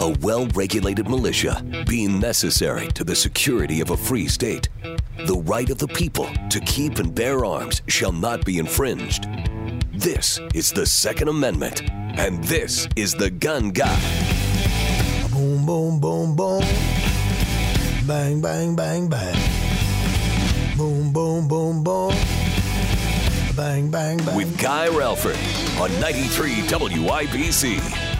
A well regulated militia being necessary to the security of a free state. The right of the people to keep and bear arms shall not be infringed. This is the Second Amendment, and this is the Gun Guy. Boom, boom, boom, boom. Bang, bang, bang, bang. Boom, boom, boom, boom. Bang, bang, bang. With Guy Relford on 93 WIBC.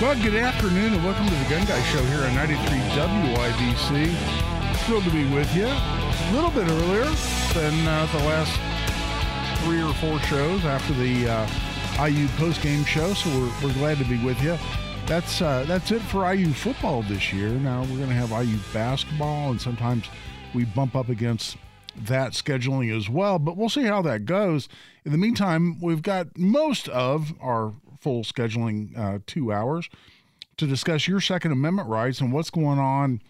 Well, good afternoon and welcome to the Gun Guy Show here on 93 WIBC. Thrilled to be with you. A little bit earlier than uh, the last three or four shows after the uh, IU post-game show, so we're, we're glad to be with you. That's uh, that's it for IU football this year. Now we're going to have IU basketball, and sometimes we bump up against that scheduling as well. But we'll see how that goes. In the meantime, we've got most of our full scheduling uh, two hours to discuss your Second Amendment rights and what's going on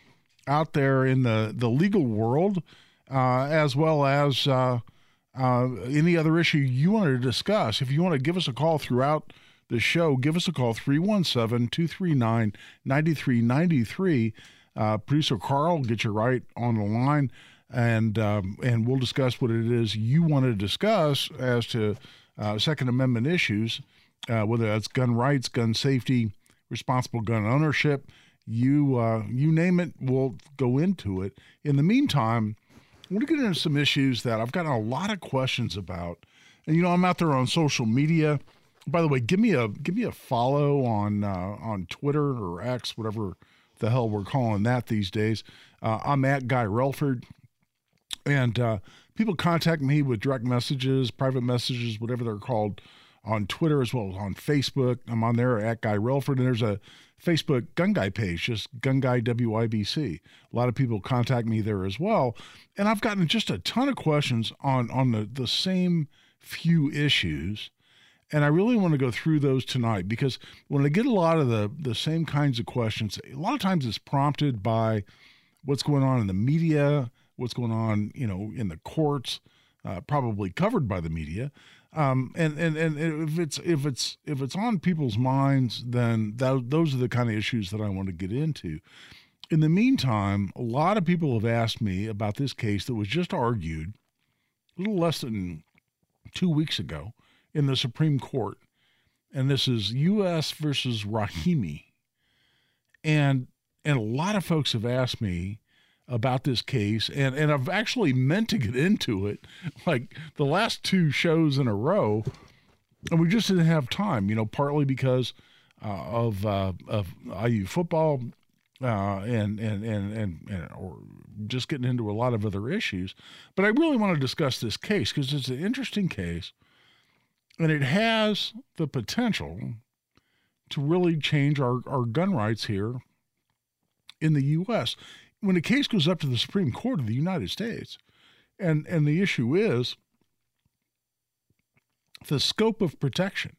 out there in the, the legal world, uh, as well as uh, uh any other issue you want to discuss. If you want to give us a call throughout the show, give us a call 317 239 9393. Uh, producer Carl get you right on the line. And um, and we'll discuss what it is you want to discuss as to uh, Second Amendment issues uh, whether that's gun rights, gun safety, responsible gun ownership, you uh, you name it, we'll go into it. In the meantime, I want to get into some issues that I've gotten a lot of questions about, and you know I'm out there on social media. By the way, give me a give me a follow on uh, on Twitter or X, whatever the hell we're calling that these days. Uh, I'm at Guy Relford, and uh, people contact me with direct messages, private messages, whatever they're called on Twitter as well as on Facebook. I'm on there at Guy Relford, and there's a Facebook Gun Guy page, just Gun Guy WIBC. A lot of people contact me there as well, and I've gotten just a ton of questions on on the the same few issues. And I really want to go through those tonight because when I get a lot of the the same kinds of questions, a lot of times it's prompted by what's going on in the media, what's going on, you know, in the courts, uh, probably covered by the media. Um, and, and and if it's if it's if it's on people's minds, then that, those are the kind of issues that I want to get into. In the meantime, a lot of people have asked me about this case that was just argued a little less than two weeks ago in the Supreme Court, and this is U.S. versus Rahimi, and and a lot of folks have asked me about this case, and and I've actually meant to get into it, like the last two shows in a row, and we just didn't have time. You know, partly because uh, of uh, of IU football, uh, and, and, and and and or just getting into a lot of other issues. But I really want to discuss this case because it's an interesting case, and it has the potential to really change our, our gun rights here in the U.S when a case goes up to the Supreme Court of the United States, and and the issue is the scope of protection.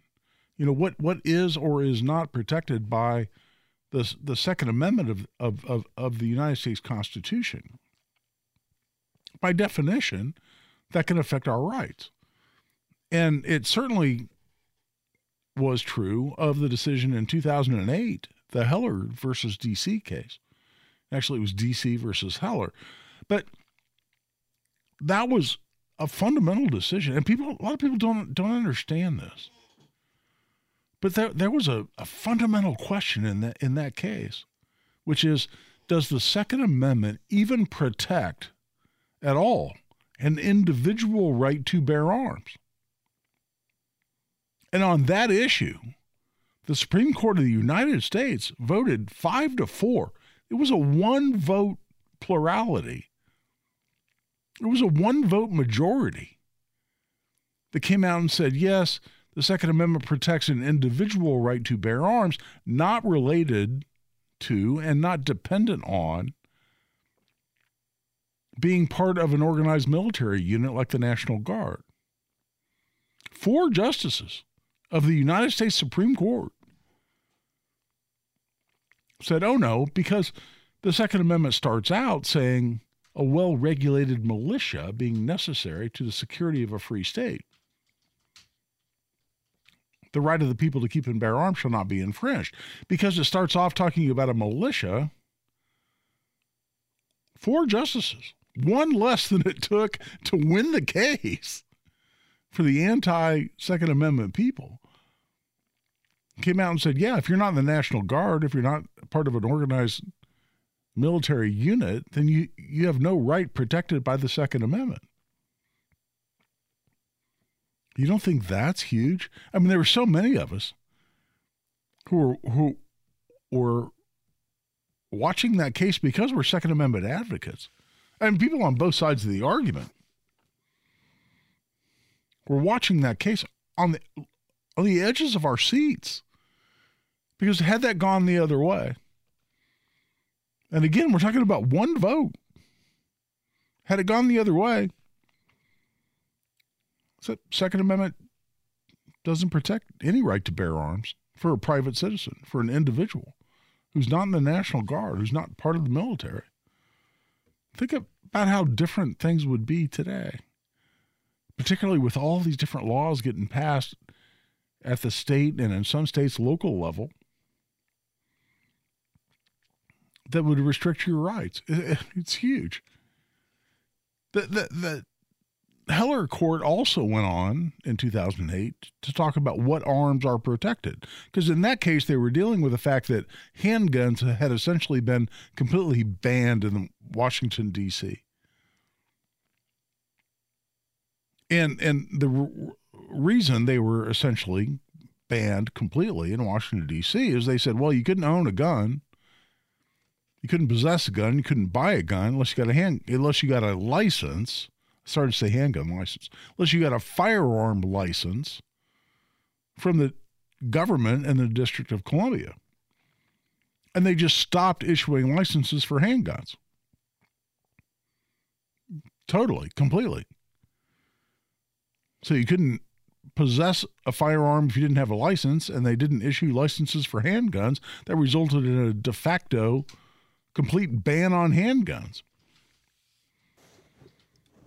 You know what what is or is not protected by the the Second Amendment of of of, of the United States Constitution. By definition, that can affect our rights, and it certainly was true of the decision in 2008, the Heller versus DC case Actually, it was DC versus Heller. But that was a fundamental decision. And people, a lot of people don't, don't understand this. But there, there was a, a fundamental question in that, in that case, which is does the Second Amendment even protect at all an individual right to bear arms? And on that issue, the Supreme Court of the United States voted five to four it was a one vote plurality. It was a one vote majority that came out and said, yes, The Second Amendment protects an individual right to bear arms, not related to and not dependent on being part of an organized military unit like the National Guard. Four justices of the United States Supreme Court said, oh no, because the Second Amendment starts out saying a well regulated militia being necessary to the security of a free state. The right of the people to keep and bear arms shall not be infringed. Because it starts off talking about a militia, four justices, one less than it took to win the case for the anti Second Amendment people, came out and said, yeah, if you're not in the National Guard, if you're not part of an organized military unit, then you, you have no right protected by the Second Amendment. You don't think that's huge? I mean, there were so many of us who were who were watching that case because we're Second Amendment advocates. And people on both sides of the argument were watching that case on the on the edges of our seats. Because had that gone the other way, and again, we're talking about one vote. Had it gone the other way, the Second Amendment doesn't protect any right to bear arms for a private citizen, for an individual who's not in the National Guard, who's not part of the military. Think about how different things would be today, particularly with all these different laws getting passed at the state and in some states local level that would restrict your rights. It's huge. The, the, the Heller court also went on in 2008 to talk about what arms are protected. Because in that case, they were dealing with the fact that handguns had essentially been completely banned in Washington, D.C. And, and the re- reason they were essentially banned completely in Washington, D.C. is they said, well, you couldn't own a gun you couldn't possess a gun. You couldn't buy a gun unless you got a hand, unless you got a license. Started to say handgun license. Unless you got a firearm license from the government and the District of Columbia. And they just stopped issuing licenses for handguns. Totally, completely. So you couldn't possess a firearm if you didn't have a license, and they didn't issue licenses for handguns. That resulted in a de facto complete ban on handguns.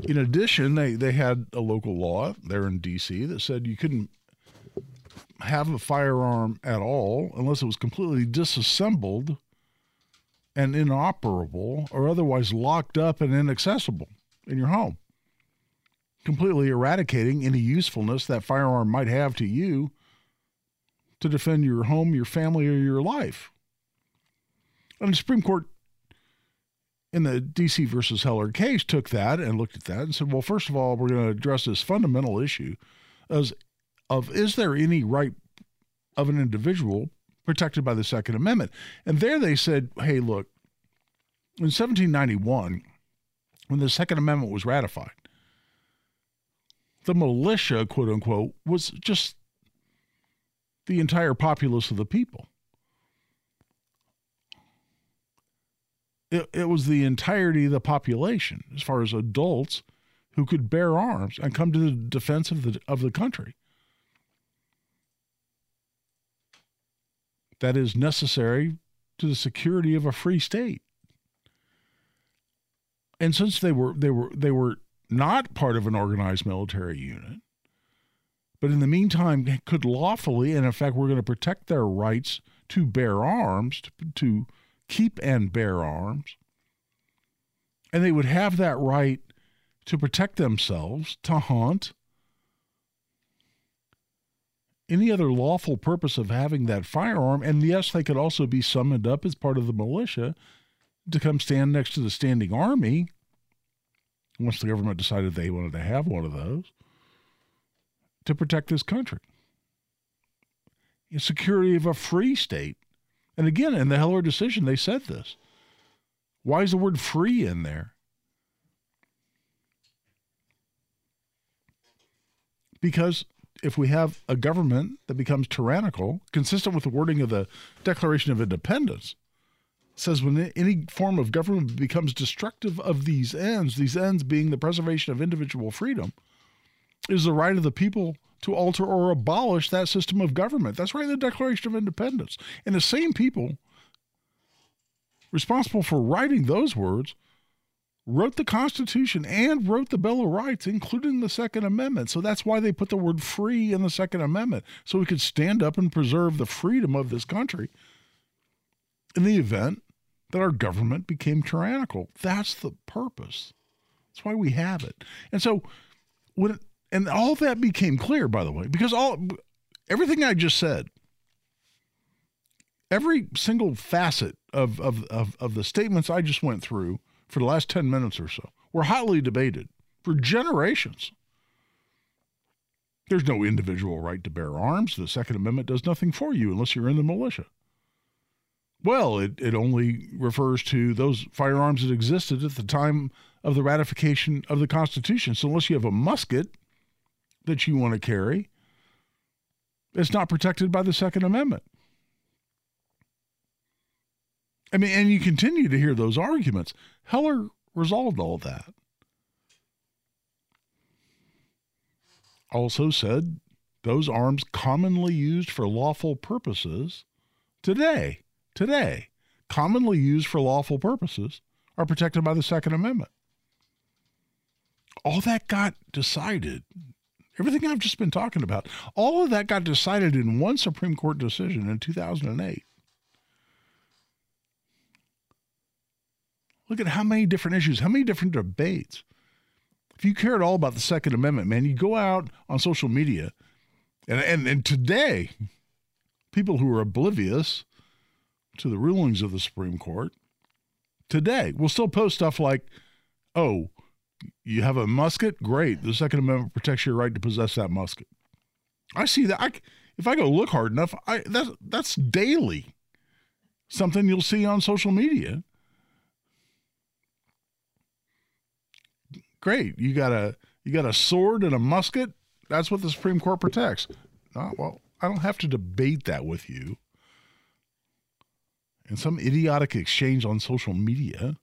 In addition, they, they had a local law there in D.C. that said you couldn't have a firearm at all unless it was completely disassembled and inoperable or otherwise locked up and inaccessible in your home, completely eradicating any usefulness that firearm might have to you to defend your home, your family, or your life. And the Supreme Court in the DC versus Heller case took that and looked at that and said, well, first of all, we're going to address this fundamental issue as of is there any right of an individual protected by the Second Amendment? And there they said, hey, look, in 1791, when the Second Amendment was ratified, the militia, quote unquote, was just the entire populace of the people. It, it was the entirety of the population, as far as adults who could bear arms and come to the defense of the of the country. That is necessary to the security of a free state. And since they were they were they were not part of an organized military unit, but in the meantime could lawfully, and in fact, we're going to protect their rights to bear arms, to, to keep and bear arms. And they would have that right to protect themselves, to hunt, any other lawful purpose of having that firearm. And yes, they could also be summoned up as part of the militia to come stand next to the standing army once the government decided they wanted to have one of those to protect this country. The security of a free state and again, in the Heller decision, they said this. Why is the word free in there? Because if we have a government that becomes tyrannical, consistent with the wording of the Declaration of Independence, says when any form of government becomes destructive of these ends, these ends being the preservation of individual freedom, is the right of the people to alter or abolish that system of government. That's right in the Declaration of Independence. And the same people responsible for writing those words wrote the Constitution and wrote the Bill of Rights, including the Second Amendment. So that's why they put the word free in the Second Amendment, so we could stand up and preserve the freedom of this country in the event that our government became tyrannical. That's the purpose. That's why we have it. And so when and all that became clear, by the way, because all everything I just said, every single facet of, of, of, of the statements I just went through for the last 10 minutes or so were hotly debated for generations. There's no individual right to bear arms. The Second Amendment does nothing for you unless you're in the militia. Well, it, it only refers to those firearms that existed at the time of the ratification of the Constitution. So unless you have a musket that you want to carry, it's not protected by the Second Amendment. I mean, and you continue to hear those arguments. Heller resolved all that. Also said those arms commonly used for lawful purposes today, today, commonly used for lawful purposes are protected by the Second Amendment. All that got decided. Everything I've just been talking about, all of that got decided in one Supreme Court decision in 2008. Look at how many different issues, how many different debates. If you care at all about the Second Amendment, man, you go out on social media, and and, and today, people who are oblivious to the rulings of the Supreme Court today will still post stuff like, "Oh, you have a musket? Great. The Second Amendment protects your right to possess that musket." I see that. I, if I go look hard enough, I that's that's daily something you'll see on social media. Great. You got a you got a sword and a musket. That's what the Supreme Court protects. Oh, well, I don't have to debate that with you. In some idiotic exchange on social media,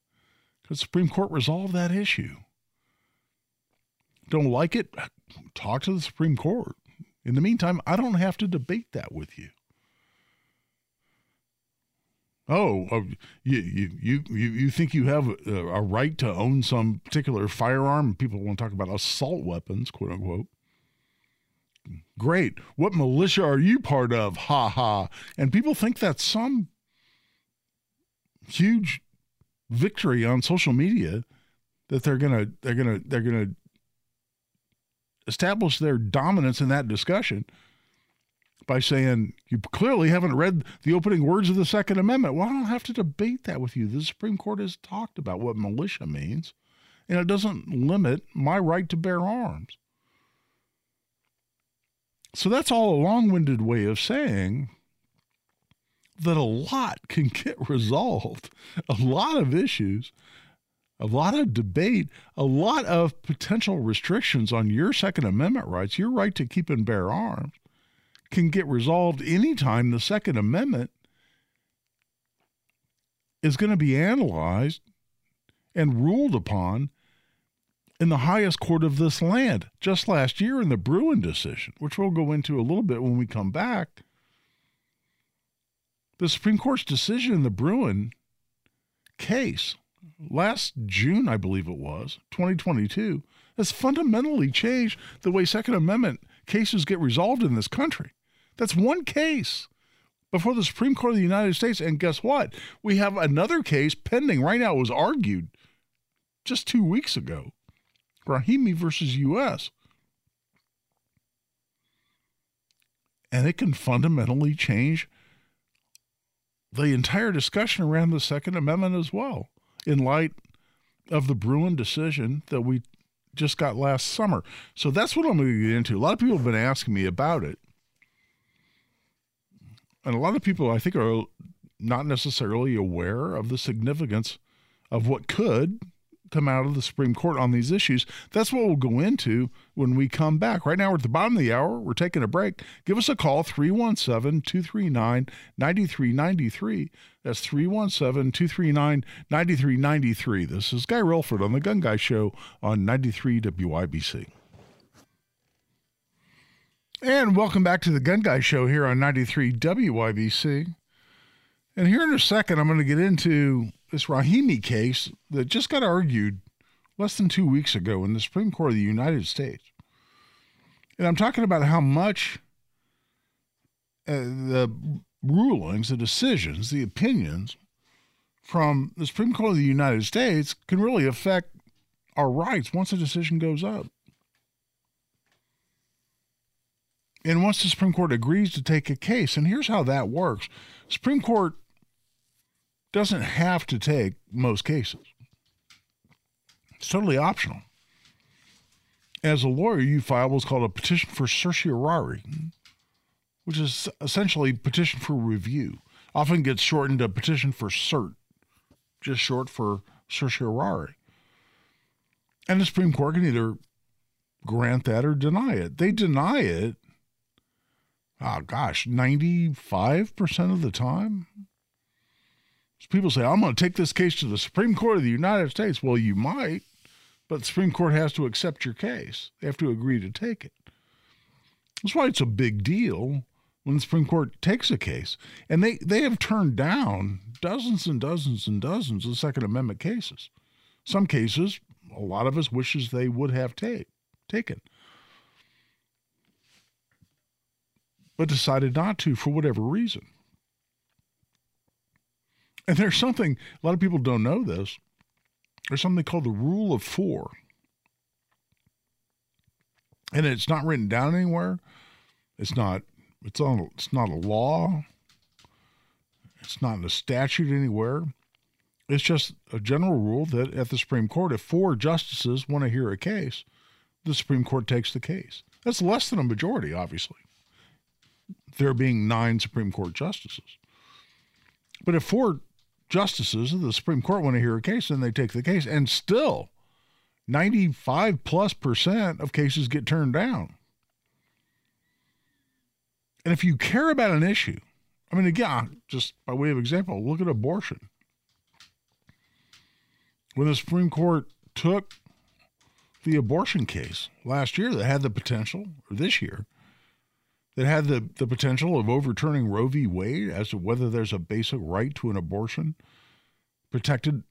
the Supreme Court resolved that issue. Don't like it? Talk to the Supreme Court. In the meantime, I don't have to debate that with you. Oh, uh, you, you, you, you think you have a, a right to own some particular firearm? People want to talk about assault weapons, quote unquote. Great. What militia are you part of? Ha ha. And people think that's some huge victory on social media that they're gonna they're gonna they're gonna establish their dominance in that discussion by saying you clearly haven't read the opening words of the Second Amendment. Well, I don't have to debate that with you. The Supreme Court has talked about what militia means, and it doesn't limit my right to bear arms. So that's all a long winded way of saying that a lot can get resolved, a lot of issues, a lot of debate, a lot of potential restrictions on your Second Amendment rights, your right to keep and bear arms can get resolved anytime the Second Amendment is going to be analyzed and ruled upon in the highest court of this land. Just last year in the Bruen decision, which we'll go into a little bit when we come back, the Supreme Court's decision in the Bruen case last June, I believe it was, 2022, has fundamentally changed the way Second Amendment cases get resolved in this country. That's one case before the Supreme Court of the United States. And guess what? We have another case pending right now. It was argued just two weeks ago Rahimi versus U.S. And it can fundamentally change the entire discussion around the Second Amendment as well, in light of the Bruen decision that we just got last summer. So that's what I'm going to get into. A lot of people have been asking me about it and a lot of people I think are not necessarily aware of the significance of what could come out of the Supreme Court on these issues. That's what we'll go into when we come back. Right now, we're at the bottom of the hour. We're taking a break. Give us a call, 317 239 9393. That's 317 239 9393. This is Guy Relford on The Gun Guy Show on 93 WIBC. And welcome back to the Gun Guy Show here on 93 WIBC. And here in a second, I'm going to get into this Rahimi case that just got argued less than two weeks ago in the Supreme Court of the United States. And I'm talking about how much uh, the rulings, the decisions, the opinions from the Supreme Court of the United States can really affect our rights once a decision goes up. And once the Supreme Court agrees to take a case, and here's how that works Supreme Court doesn't have to take most cases. It's totally optional. As a lawyer, you file what's called a petition for certiorari, which is essentially petition for review. Often gets shortened to petition for cert, just short for certiorari. And the Supreme Court can either grant that or deny it. They deny it oh gosh, 95% of the time. People say, I'm going to take this case to the Supreme Court of the United States. Well, you might, but the Supreme Court has to accept your case. They have to agree to take it. That's why it's a big deal when the Supreme Court takes a case. And they, they have turned down dozens and dozens and dozens of Second Amendment cases. Some cases, a lot of us wishes they would have take, taken. but decided not to for whatever reason. And there's something, a lot of people don't know this. There's something called the rule of four. And it's not written down anywhere. It's not, it's on, it's not a law. It's not in a statute anywhere. It's just a general rule that at the Supreme Court, if four justices want to hear a case, the Supreme Court takes the case. That's less than a majority, obviously there being nine Supreme Court justices. But if four justices of the Supreme Court want to hear a case, then they take the case. And still, 95 plus percent of cases get turned down. And if you care about an issue, I mean, again, just by way of example, look at abortion. When the Supreme Court took the abortion case last year that had the potential, or this year, that had the, the potential of overturning Roe v. Wade as to whether there's a basic right to an abortion protected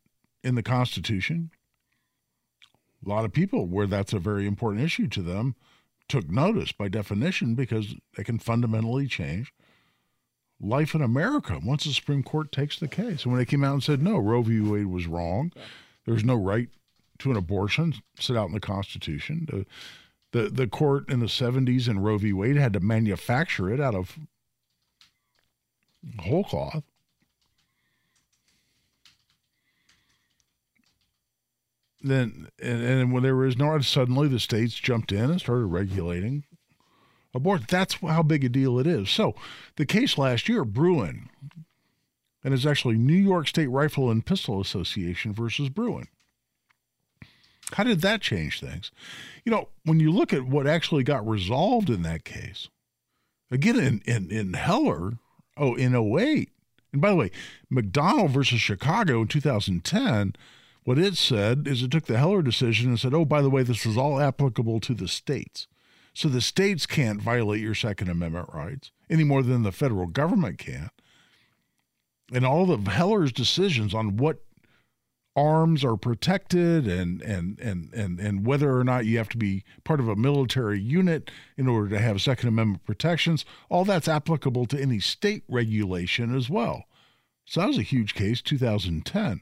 in the Constitution. A lot of people, where that's a very important issue to them, took notice by definition because they can fundamentally change life in America once the Supreme Court takes the case. And when they came out and said, no, Roe v. Wade was wrong, there's no right to an abortion set out in the Constitution. The the court in the 70s in Roe v. Wade had to manufacture it out of whole cloth. Then and, and when there was no suddenly the states jumped in and started regulating abortion. That's how big a deal it is. So the case last year, Bruen, and it's actually New York State Rifle and Pistol Association versus Bruen. How did that change things? You know, when you look at what actually got resolved in that case, again, in, in, in Heller, oh, in 08, and by the way, McDonald versus Chicago in 2010, what it said is it took the Heller decision and said, oh, by the way, this is all applicable to the states. So the states can't violate your Second Amendment rights any more than the federal government can. And all of Heller's decisions on what arms are protected and, and, and, and, and whether or not you have to be part of a military unit in order to have Second Amendment protections, all that's applicable to any state regulation as well. So that was a huge case, 2010.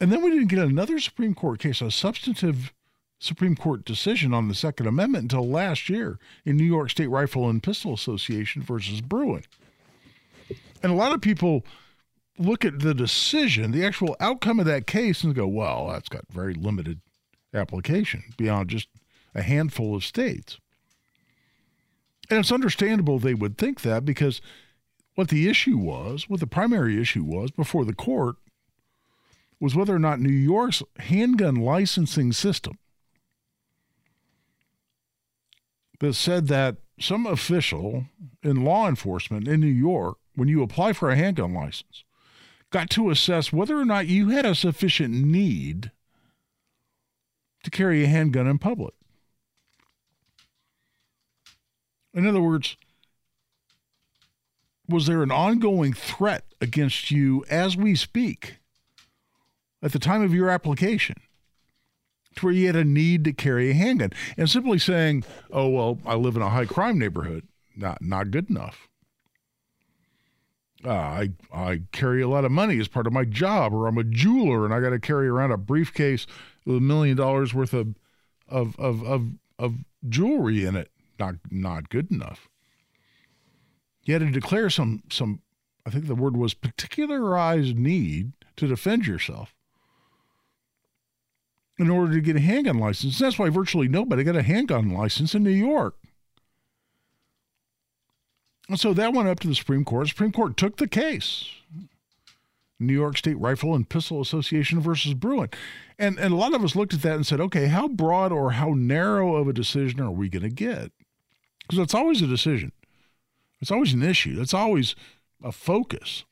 And then we didn't get another Supreme Court case, a substantive Supreme Court decision on the Second Amendment until last year in New York State Rifle and Pistol Association versus Bruen. And a lot of people look at the decision, the actual outcome of that case, and go, well, that's got very limited application beyond just a handful of states. And it's understandable they would think that because what the issue was, what the primary issue was before the court, was whether or not New York's handgun licensing system that said that some official in law enforcement in New York, when you apply for a handgun license, got to assess whether or not you had a sufficient need to carry a handgun in public. In other words, was there an ongoing threat against you as we speak at the time of your application to where you had a need to carry a handgun? And simply saying, oh, well, I live in a high crime neighborhood, not, not good enough. Uh, I I carry a lot of money as part of my job, or I'm a jeweler and I got to carry around a briefcase with a million dollars worth of of of of, of jewelry in it. Not not good enough. You had to declare some some I think the word was particularized need to defend yourself in order to get a handgun license. That's why virtually nobody got a handgun license in New York. And so that went up to the Supreme Court. Supreme Court took the case. New York State Rifle and Pistol Association versus Bruen. And and a lot of us looked at that and said, okay, how broad or how narrow of a decision are we going to get? Because that's always a decision. It's always an issue. That's always a focus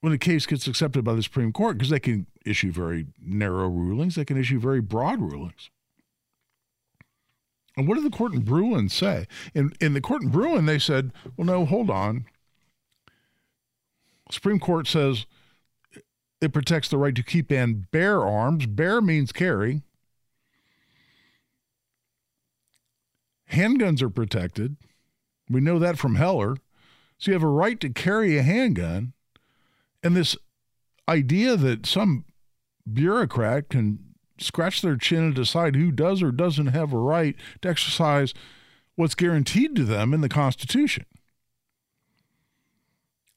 when a case gets accepted by the Supreme Court because they can issue very narrow rulings, they can issue very broad rulings. And what did the court in Bruen say? In, in the court in Bruen, they said, well, no, hold on. Supreme Court says it protects the right to keep and bear arms. Bear means carry. Handguns are protected. We know that from Heller. So you have a right to carry a handgun. And this idea that some bureaucrat can scratch their chin and decide who does or doesn't have a right to exercise what's guaranteed to them in the Constitution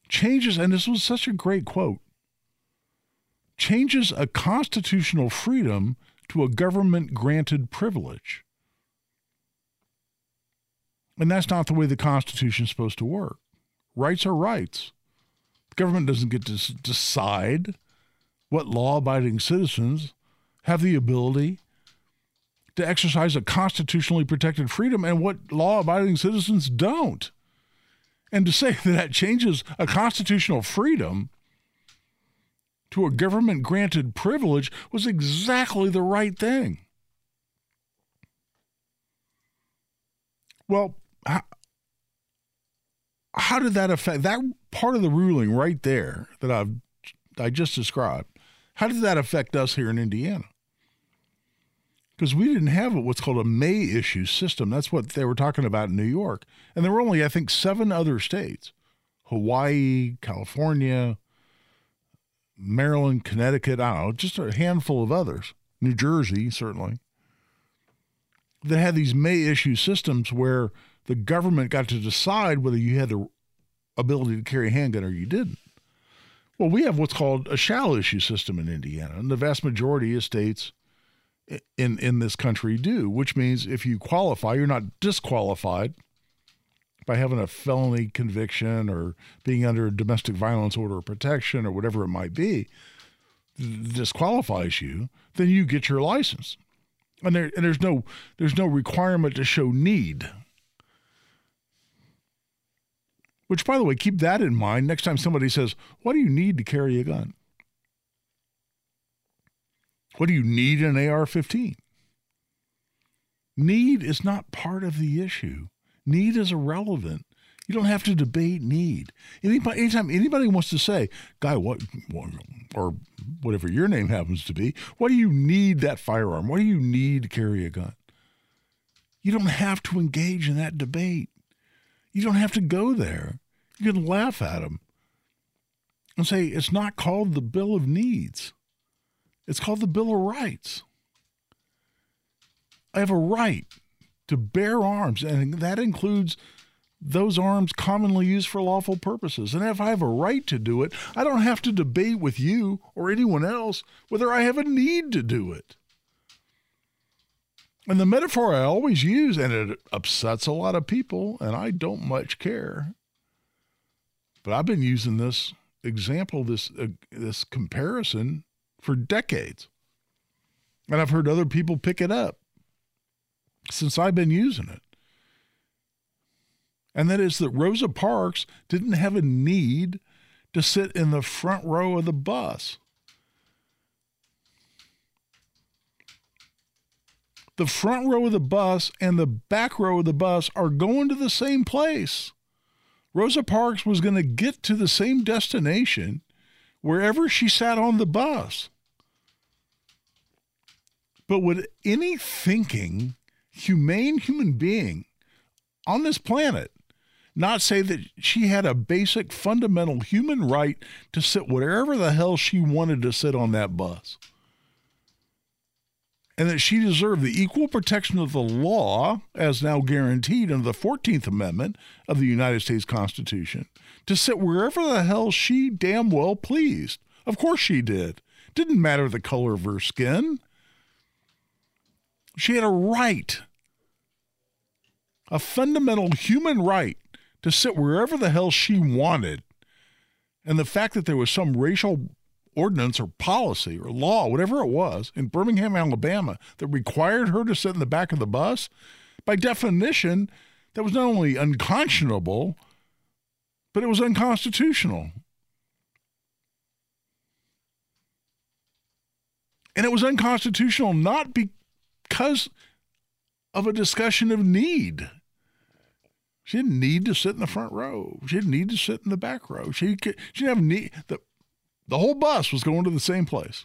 changes, and this was such a great quote changes a constitutional freedom to a government granted privilege. And that's not the way the Constitution is supposed to work. Rights are rights. The government doesn't get to decide what law abiding citizens have the ability to exercise a constitutionally protected freedom and what law abiding citizens don't. And to say that that changes a constitutional freedom to a government granted privilege was exactly the right thing. Well, how, how did that affect that part of the ruling right there that I've I just described? How did that affect us here in Indiana? Because we didn't have what's called a May issue system. That's what they were talking about in New York. And there were only, I think, seven other states Hawaii, California, Maryland, Connecticut, I don't know, just a handful of others, New Jersey, certainly, that had these May issue systems where the government got to decide whether you had the ability to carry a handgun or you didn't. Well, we have what's called a shall issue system in Indiana, and the vast majority of states in in this country do, which means if you qualify, you're not disqualified by having a felony conviction or being under a domestic violence order of protection or whatever it might be, disqualifies you, then you get your license. And there and there's no there's no requirement to show need. Which by the way, keep that in mind next time somebody says, "What do you need to carry a gun?" What do you need an AR 15? Need is not part of the issue. Need is irrelevant. You don't have to debate need. Anybody, anytime anybody wants to say, "Guy, what," or whatever your name happens to be, what do you need that firearm? What do you need to carry a gun? You don't have to engage in that debate. You don't have to go there. You can laugh at them and say it's not called the Bill of Needs. It's called the Bill of Rights. I have a right to bear arms, and that includes those arms commonly used for lawful purposes. And if I have a right to do it, I don't have to debate with you or anyone else whether I have a need to do it. And the metaphor I always use, and it upsets a lot of people, and I don't much care, but I've been using this example, this uh, this comparison for decades. And I've heard other people pick it up since I've been using it. And that is that Rosa Parks didn't have a need to sit in the front row of the bus. The front row of the bus and the back row of the bus are going to the same place. Rosa Parks was going to get to the same destination wherever she sat on the bus. But would any thinking, humane human being on this planet not say that she had a basic fundamental human right to sit wherever the hell she wanted to sit on that bus? And that she deserved the equal protection of the law, as now guaranteed under the 14th Amendment of the United States Constitution, to sit wherever the hell she damn well pleased. Of course she did. Didn't matter the color of her skin. She had a right, a fundamental human right to sit wherever the hell she wanted. And the fact that there was some racial ordinance or policy or law, whatever it was, in Birmingham, Alabama, that required her to sit in the back of the bus, by definition, that was not only unconscionable, but it was unconstitutional. And it was unconstitutional not because of a discussion of need. She didn't need to sit in the front row. She didn't need to sit in the back row. She could, she didn't have need. The, the whole bus was going to the same place.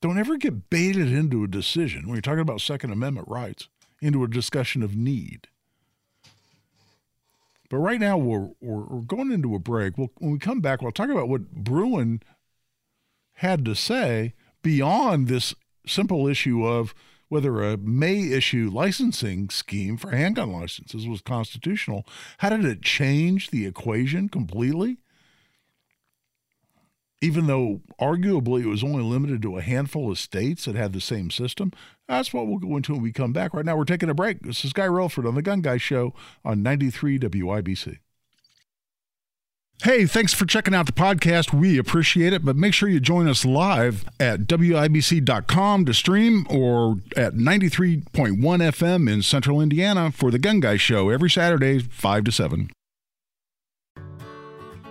Don't ever get baited into a decision when you're talking about Second Amendment rights into a discussion of need. But right now we're, we're, we're going into a break. We'll, when we come back, we'll talk about what Bruen had to say beyond this simple issue of whether a May issue licensing scheme for handgun licenses was constitutional. How did it change the equation completely? Even though arguably it was only limited to a handful of states that had the same system. That's what we'll go into when we come back. Right now, we're taking a break. This is Guy Relford on The Gun Guy Show on 93 WIBC. Hey, thanks for checking out the podcast. We appreciate it, but make sure you join us live at WIBC.com to stream or at 93.1 FM in central Indiana for the Gun Guy Show every Saturday, 5 to 7.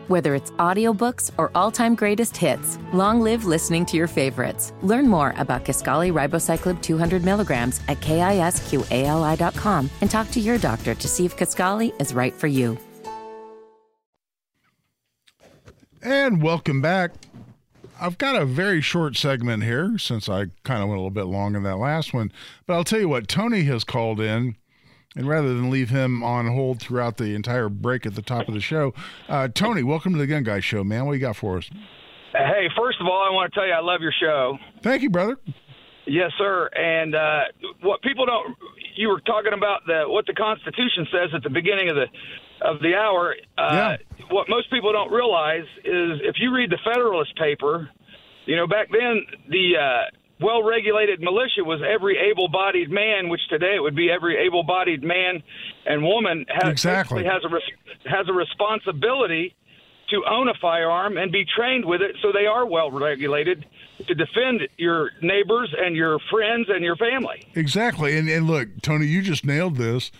Whether it's audiobooks or all-time greatest hits, long live listening to your favorites. Learn more about Kisqali Ribociclib 200 milligrams at kisqali.com and talk to your doctor to see if Kisqali is right for you. And welcome back. I've got a very short segment here since I kind of went a little bit long in that last one. But I'll tell you what, Tony has called in. And rather than leave him on hold throughout the entire break at the top of the show, uh, Tony, welcome to the Gun Guy Show, man. What you got for us? Hey, first of all, I want to tell you I love your show. Thank you, brother. Yes, sir. And uh, what people don't, you were talking about the what the Constitution says at the beginning of the of the hour. Uh, Yeah. What most people don't realize is if you read the Federalist paper, you know back then the uh, well-regulated militia was every able-bodied man, which today it would be every able-bodied man and woman has Exactly. has a res- has a responsibility to own a firearm and be trained with it so they are well regulated to defend your neighbors and your friends and your family. Exactly. And, and look, Tony, you just nailed this.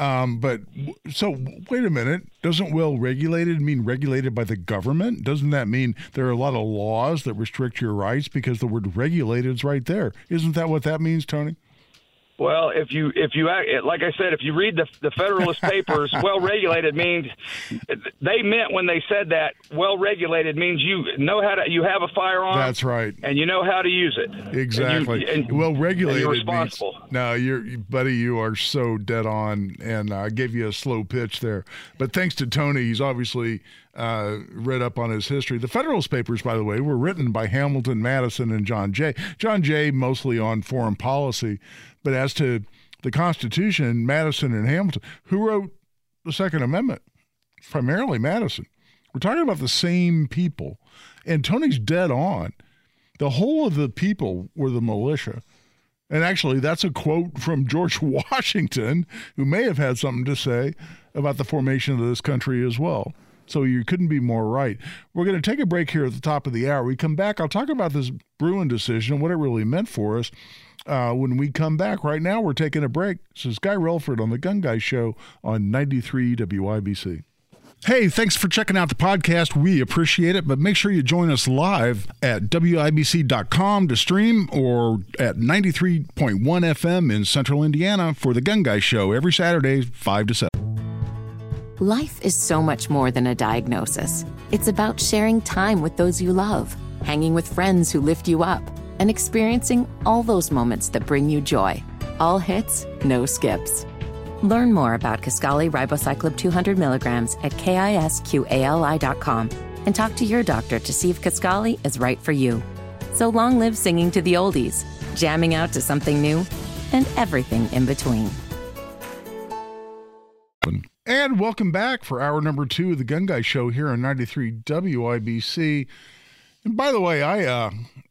Um, but so wait a minute. Doesn't well regulated mean regulated by the government? Doesn't that mean there are a lot of laws that restrict your rights because the word regulated is right there? Isn't that what that means, Tony? Well, if you if you like I said, if you read the the Federalist Papers, well regulated means they meant when they said that well regulated means you know how to you have a firearm. That's right. and you know how to use it. And you- Exactly. and- well, regulated. you're means- responsible. no, you're, buddy, you are so dead on, and I gave you a slow pitch there. But thanks to Tony, he's obviously uh, read up on his history. The Federalist Papers, by the way, were written by Hamilton, Madison, and John Jay. John Jay mostly on foreign policy, but as to the Constitution, Madison and Hamilton, who wrote the Second Amendment? Primarily Madison. We're talking about the same people, and Tony's dead on the whole of the people were the militia. And actually, that's a quote from George Washington, who may have had something to say about the formation of this country as well. So you couldn't be more right. We're going to take a break here at the top of the hour. We come back. I'll talk about this Bruen decision and what it really meant for us. Uh, when we come back, right now we're taking a break. This is Guy Relford on the Gun Guy Show on 93 WIBC. Hey, thanks for checking out the podcast. We appreciate it, but make sure you join us live at WIBC.com to stream or at 93.1 FM in central Indiana for the Gun Guy Show every Saturday, 5 to 7. Life is so much more than a diagnosis. It's about sharing time with those you love, hanging with friends who lift you up, and experiencing all those moments that bring you joy. All hits, no skips. Learn more about Kisqali Ribociclib 200 milligrams at kisqali.com and talk to your doctor to see if Kisqali is right for you. So long live singing to the oldies, jamming out to something new, and everything in between. And welcome back for hour number two of the Gun Guy Show here on 93 WIBC. And by the way, I uh,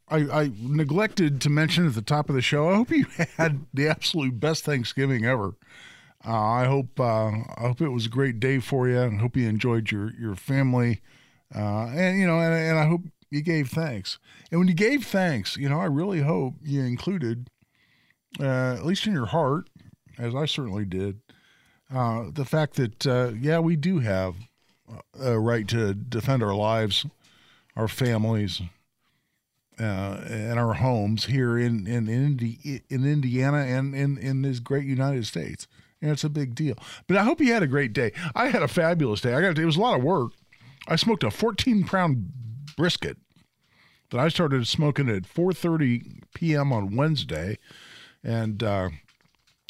I, I, neglected to mention at the top of the show. I hope you had the absolute best Thanksgiving ever. Uh, I hope uh, I hope it was a great day for you. I hope you enjoyed your your family, uh, and you know, and, and I hope you gave thanks. And when you gave thanks, you know, I really hope you included, uh, at least in your heart, as I certainly did, uh, the fact that uh, yeah, we do have a right to defend our lives, our families, uh, our homes here in in in, in Indiana and in in this great United States. And it's a big deal. But I hope you had a great day. I had a fabulous day. I got it was a lot of work. I smoked a 14 pound brisket that I started smoking at 4:30 p.m. on Wednesday, and uh,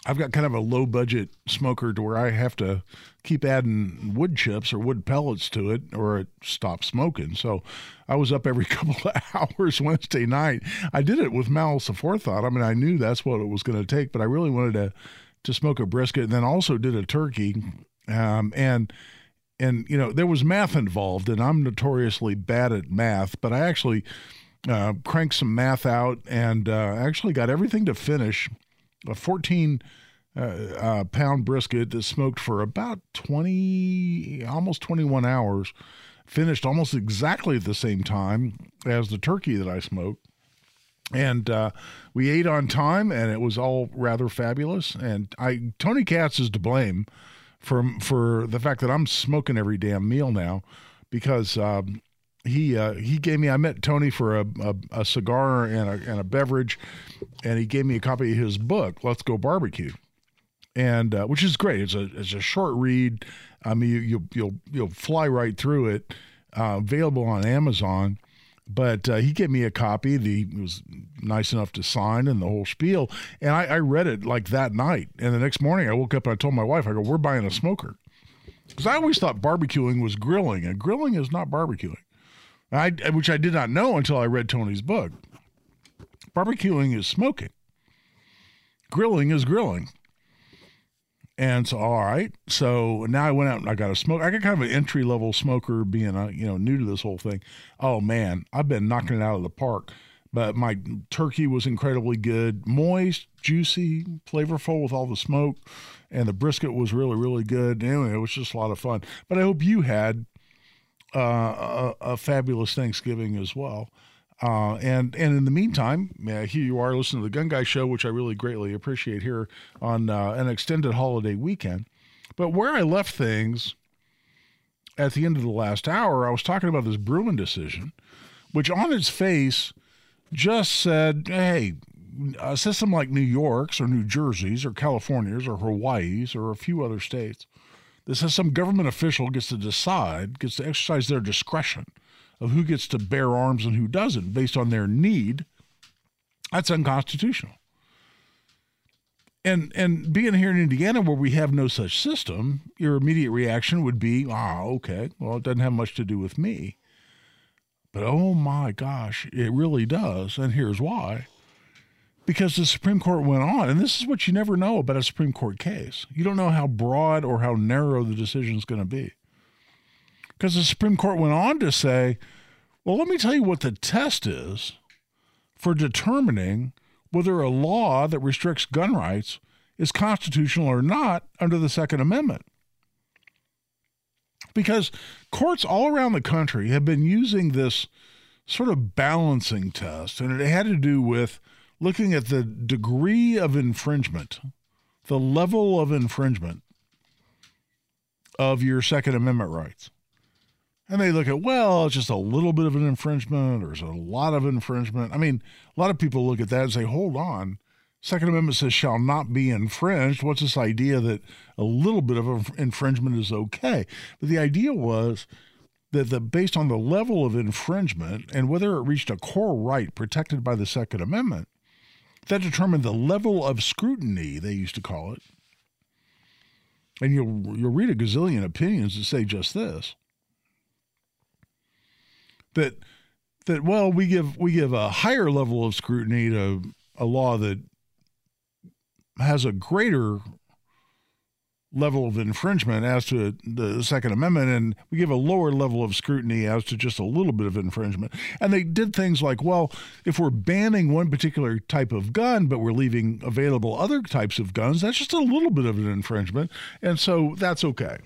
I've got kind of a low budget smoker to where I have to keep adding wood chips or wood pellets to it or it stops smoking. So I was up every couple of hours Wednesday night. I did it with malice aforethought. I mean, I knew that's what it was going to take, but I really wanted to to smoke a brisket and then also did a turkey. Um, and and you know there was math involved, and I'm notoriously bad at math, but I actually uh, cranked some math out and uh, actually got everything to finish a 14 uh, uh, pound brisket that smoked for about 20, almost 21 hours, finished almost exactly at the same time as the turkey that I smoked. And uh, we ate on time, and it was all rather fabulous. And I, Tony Katz is to blame for for the fact that I'm smoking every damn meal now, because um, he uh, he gave me. I met Tony for a, a, a cigar and a, and a beverage, and he gave me a copy of his book, Let's Go Barbecue, and uh, which is great. It's a it's a short read. I mean, you, you'll you'll you'll fly right through it. Uh, available on Amazon. But uh, he gave me a copy. The, he was nice enough to sign and the whole spiel. And I, I read it like that night. And the next morning, I woke up and I told my wife, I go, we're buying a smoker. Because I always thought barbecuing was grilling, and grilling is not barbecuing. I, which I did not know until I read Tony's book. Barbecuing is smoking. Grilling is grilling. And so, all right. So now I went out and I got a smoke. I got kind of an entry level smoker, being a, you know new to this whole thing. Oh man, I've been knocking it out of the park. But my turkey was incredibly good, moist, juicy, flavorful with all the smoke, and the brisket was really really good. Anyway, it was just a lot of fun. But I hope you had uh, a, a fabulous Thanksgiving as well. Uh, and and in the meantime, uh, here you are listening to the Gun Guy Show, which I really greatly appreciate here on uh, an extended holiday weekend. But where I left things at the end of the last hour, I was talking about this Bruen decision, which on its face just said, hey, a system like New York's or New Jersey's or California's or Hawaii's or a few other states, this says some government official gets to decide, gets to exercise their discretion of who gets to bear arms and who doesn't based on their need, that's unconstitutional. And and being here in Indiana where we have no such system, your immediate reaction would be, ah, okay, well, it doesn't have much to do with me. But oh my gosh, it really does. And here's why. Because the Supreme Court went on, and this is what you never know about a Supreme Court case. You don't know how broad or how narrow the decision is going to be. Because the Supreme Court went on to say, well, let me tell you what the test is for determining whether a law that restricts gun rights is constitutional or not under the Second Amendment. because courts all around the country have been using this sort of balancing test, and it had to do with looking at the degree of infringement, the level of infringement of your Second Amendment rights. And they look at, well, it's just a little bit of an infringement or it's a lot of infringement? I mean, a lot of people look at that and say, hold on. Second Amendment says shall not be infringed. What's this idea that a little bit of infringement is okay? But the idea was that the based on the level of infringement and whether it reached a core right protected by the Second Amendment, that determined the level of scrutiny, they used to call it. And you'll you'll read a gazillion opinions that say just this. That that well, we give we give a higher level of scrutiny to a law that has a greater level of infringement as to the Second Amendment, and we give a lower level of scrutiny as to just a little bit of infringement. And they did things like, well, if we're banning one particular type of gun, but we're leaving available other types of guns, that's just a little bit of an infringement. And so that's okay.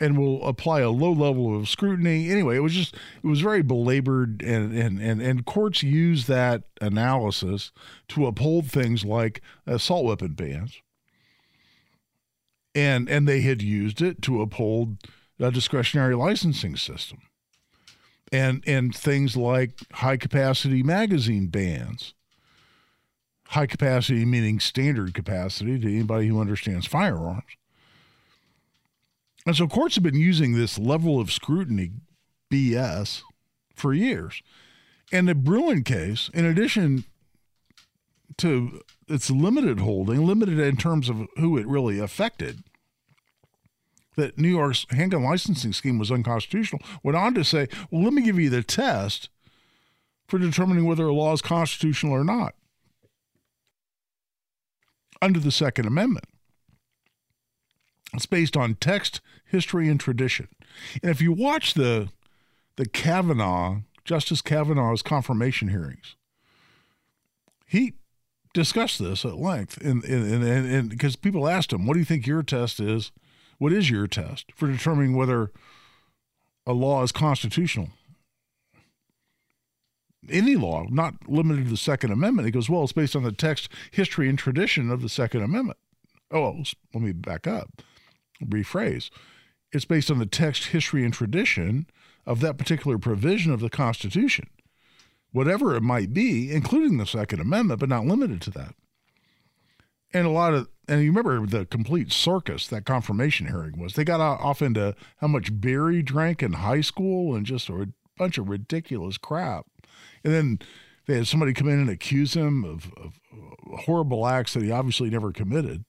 And we'll apply a low level of scrutiny. Anyway, it was just it was very belabored and and and, and courts use that analysis to uphold things like assault weapon bans and and they had used it to uphold a discretionary licensing system. And and things like high capacity magazine bans high capacity meaning standard capacity to anybody who understands firearms. And so courts have been using this level of scrutiny bs for years. And the Bruen case in addition to its limited holding limited in terms of who it really affected that New York's handgun licensing scheme was unconstitutional, went on to say, well, let me give you the test for determining whether a law is constitutional or not under the Second Amendment. It's based on text, history, and tradition. And if you watch the the Kavanaugh, Justice Kavanaugh's confirmation hearings, he discussed this at length. And and because people asked him, "What do you think your test is?" What is your test for determining whether a law is constitutional? Any law, not limited to the Second Amendment. He goes, well, it's based on the text, history, and tradition of the Second Amendment. Oh, let me back up, rephrase. It's based on the text, history, and tradition of that particular provision of the Constitution, whatever it might be, including the Second Amendment, but not limited to that. And a lot of and you remember the complete circus that confirmation hearing was. They got off into how much beer he drank in high school and just a bunch of ridiculous crap. And then they had somebody come in and accuse him of, of horrible acts that he obviously never committed.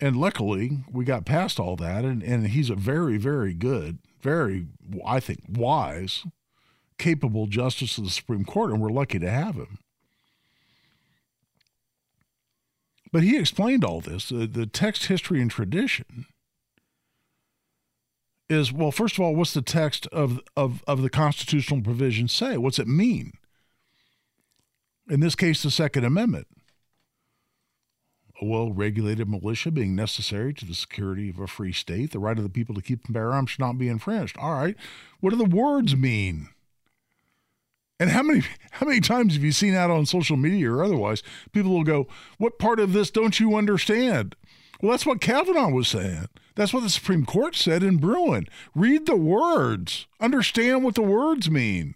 And luckily, we got past all that, and, and he's a very, very good, very, I think, wise, capable justice of the Supreme Court, and we're lucky to have him. But he explained all this. Uh, the text, history, and tradition is well, first of all, what's the text of, of, of the constitutional provision say? What's it mean? In this case, the Second Amendment. A well regulated militia being necessary to the security of a free state, the right of the people to keep and bear arms should not be infringed. All right. What do the words mean? And how many how many times have you seen out on social media or otherwise? People will go, "What part of this don't you understand?" Well, that's what Kavanaugh was saying. That's what the Supreme Court said in Bruen. Read the words. Understand what the words mean.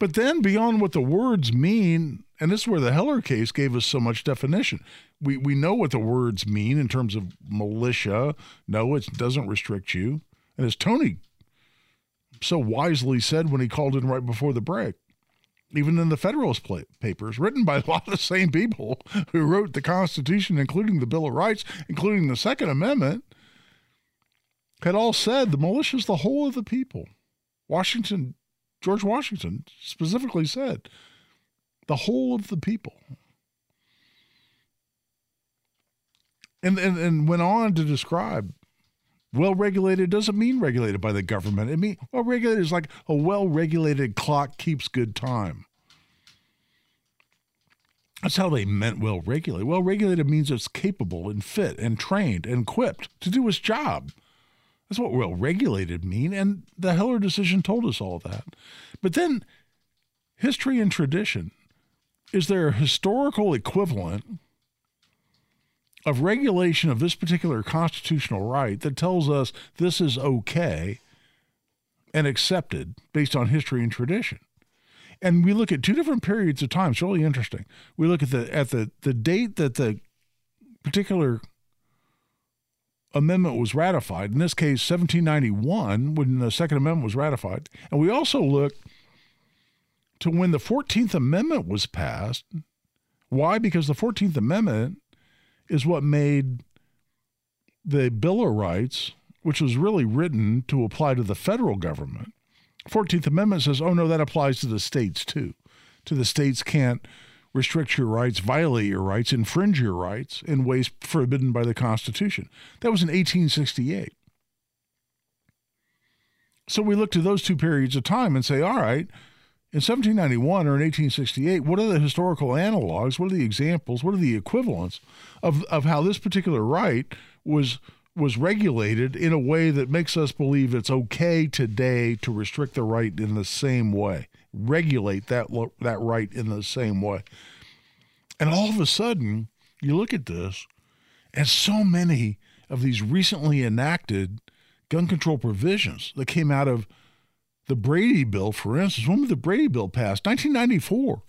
But then beyond what the words mean, and this is where the Heller case gave us so much definition. We we know what the words mean in terms of militia. No, it doesn't restrict you. And as Tony so wisely said when he called in right before the break. Even in the Federalist Papers, written by a lot of the same people who wrote the Constitution, including the Bill of Rights, including the Second Amendment, had all said the militia is the whole of the people. Washington, George Washington specifically said, the whole of the people. And, and, and went on to describe well regulated doesn't mean regulated by the government. It means well regulated is like a well regulated clock keeps good time. That's how they meant well regulated. Well regulated means it's capable and fit and trained and equipped to do its job. That's what well regulated mean. And the Heller decision told us all that. But then history and tradition. Is there a historical equivalent of regulation of this particular constitutional right that tells us this is okay and accepted based on history and tradition? and we look at two different periods of time. It's really interesting. We look at the at the the date that the particular amendment was ratified. In this case, 1791, when the Second Amendment was ratified, and we also look to when the 14th Amendment was passed. Why? Because the 14th Amendment is what made the Bill of Rights, which was really written to apply to the federal government, 14th Amendment says, oh, no, that applies to the states too. To the states can't restrict your rights, violate your rights, infringe your rights in ways forbidden by the Constitution. That was in 1868. So we look to those two periods of time and say, all right, in 1791 or in 1868, what are the historical analogs? What are the examples? What are the equivalents of, of how this particular right was was regulated in a way that makes us believe it's okay today to restrict the right in the same way, regulate that that right in the same way. And all of a sudden, you look at this, and so many of these recently enacted gun control provisions that came out of the Brady Bill, for instance, when was the Brady Bill passed? 1994.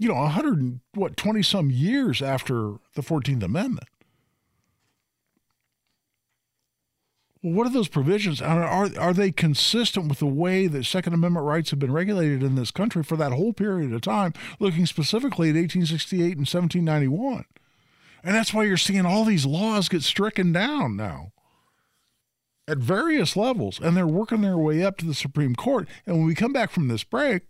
you know, 100, what, 20 some years after the 14th Amendment. Well, what are those provisions? Are, are, are they consistent with the way that Second Amendment rights have been regulated in this country for that whole period of time, looking specifically at 1868 and 1791? And that's why you're seeing all these laws get stricken down now at various levels, and they're working their way up to the Supreme Court. And when we come back from this break,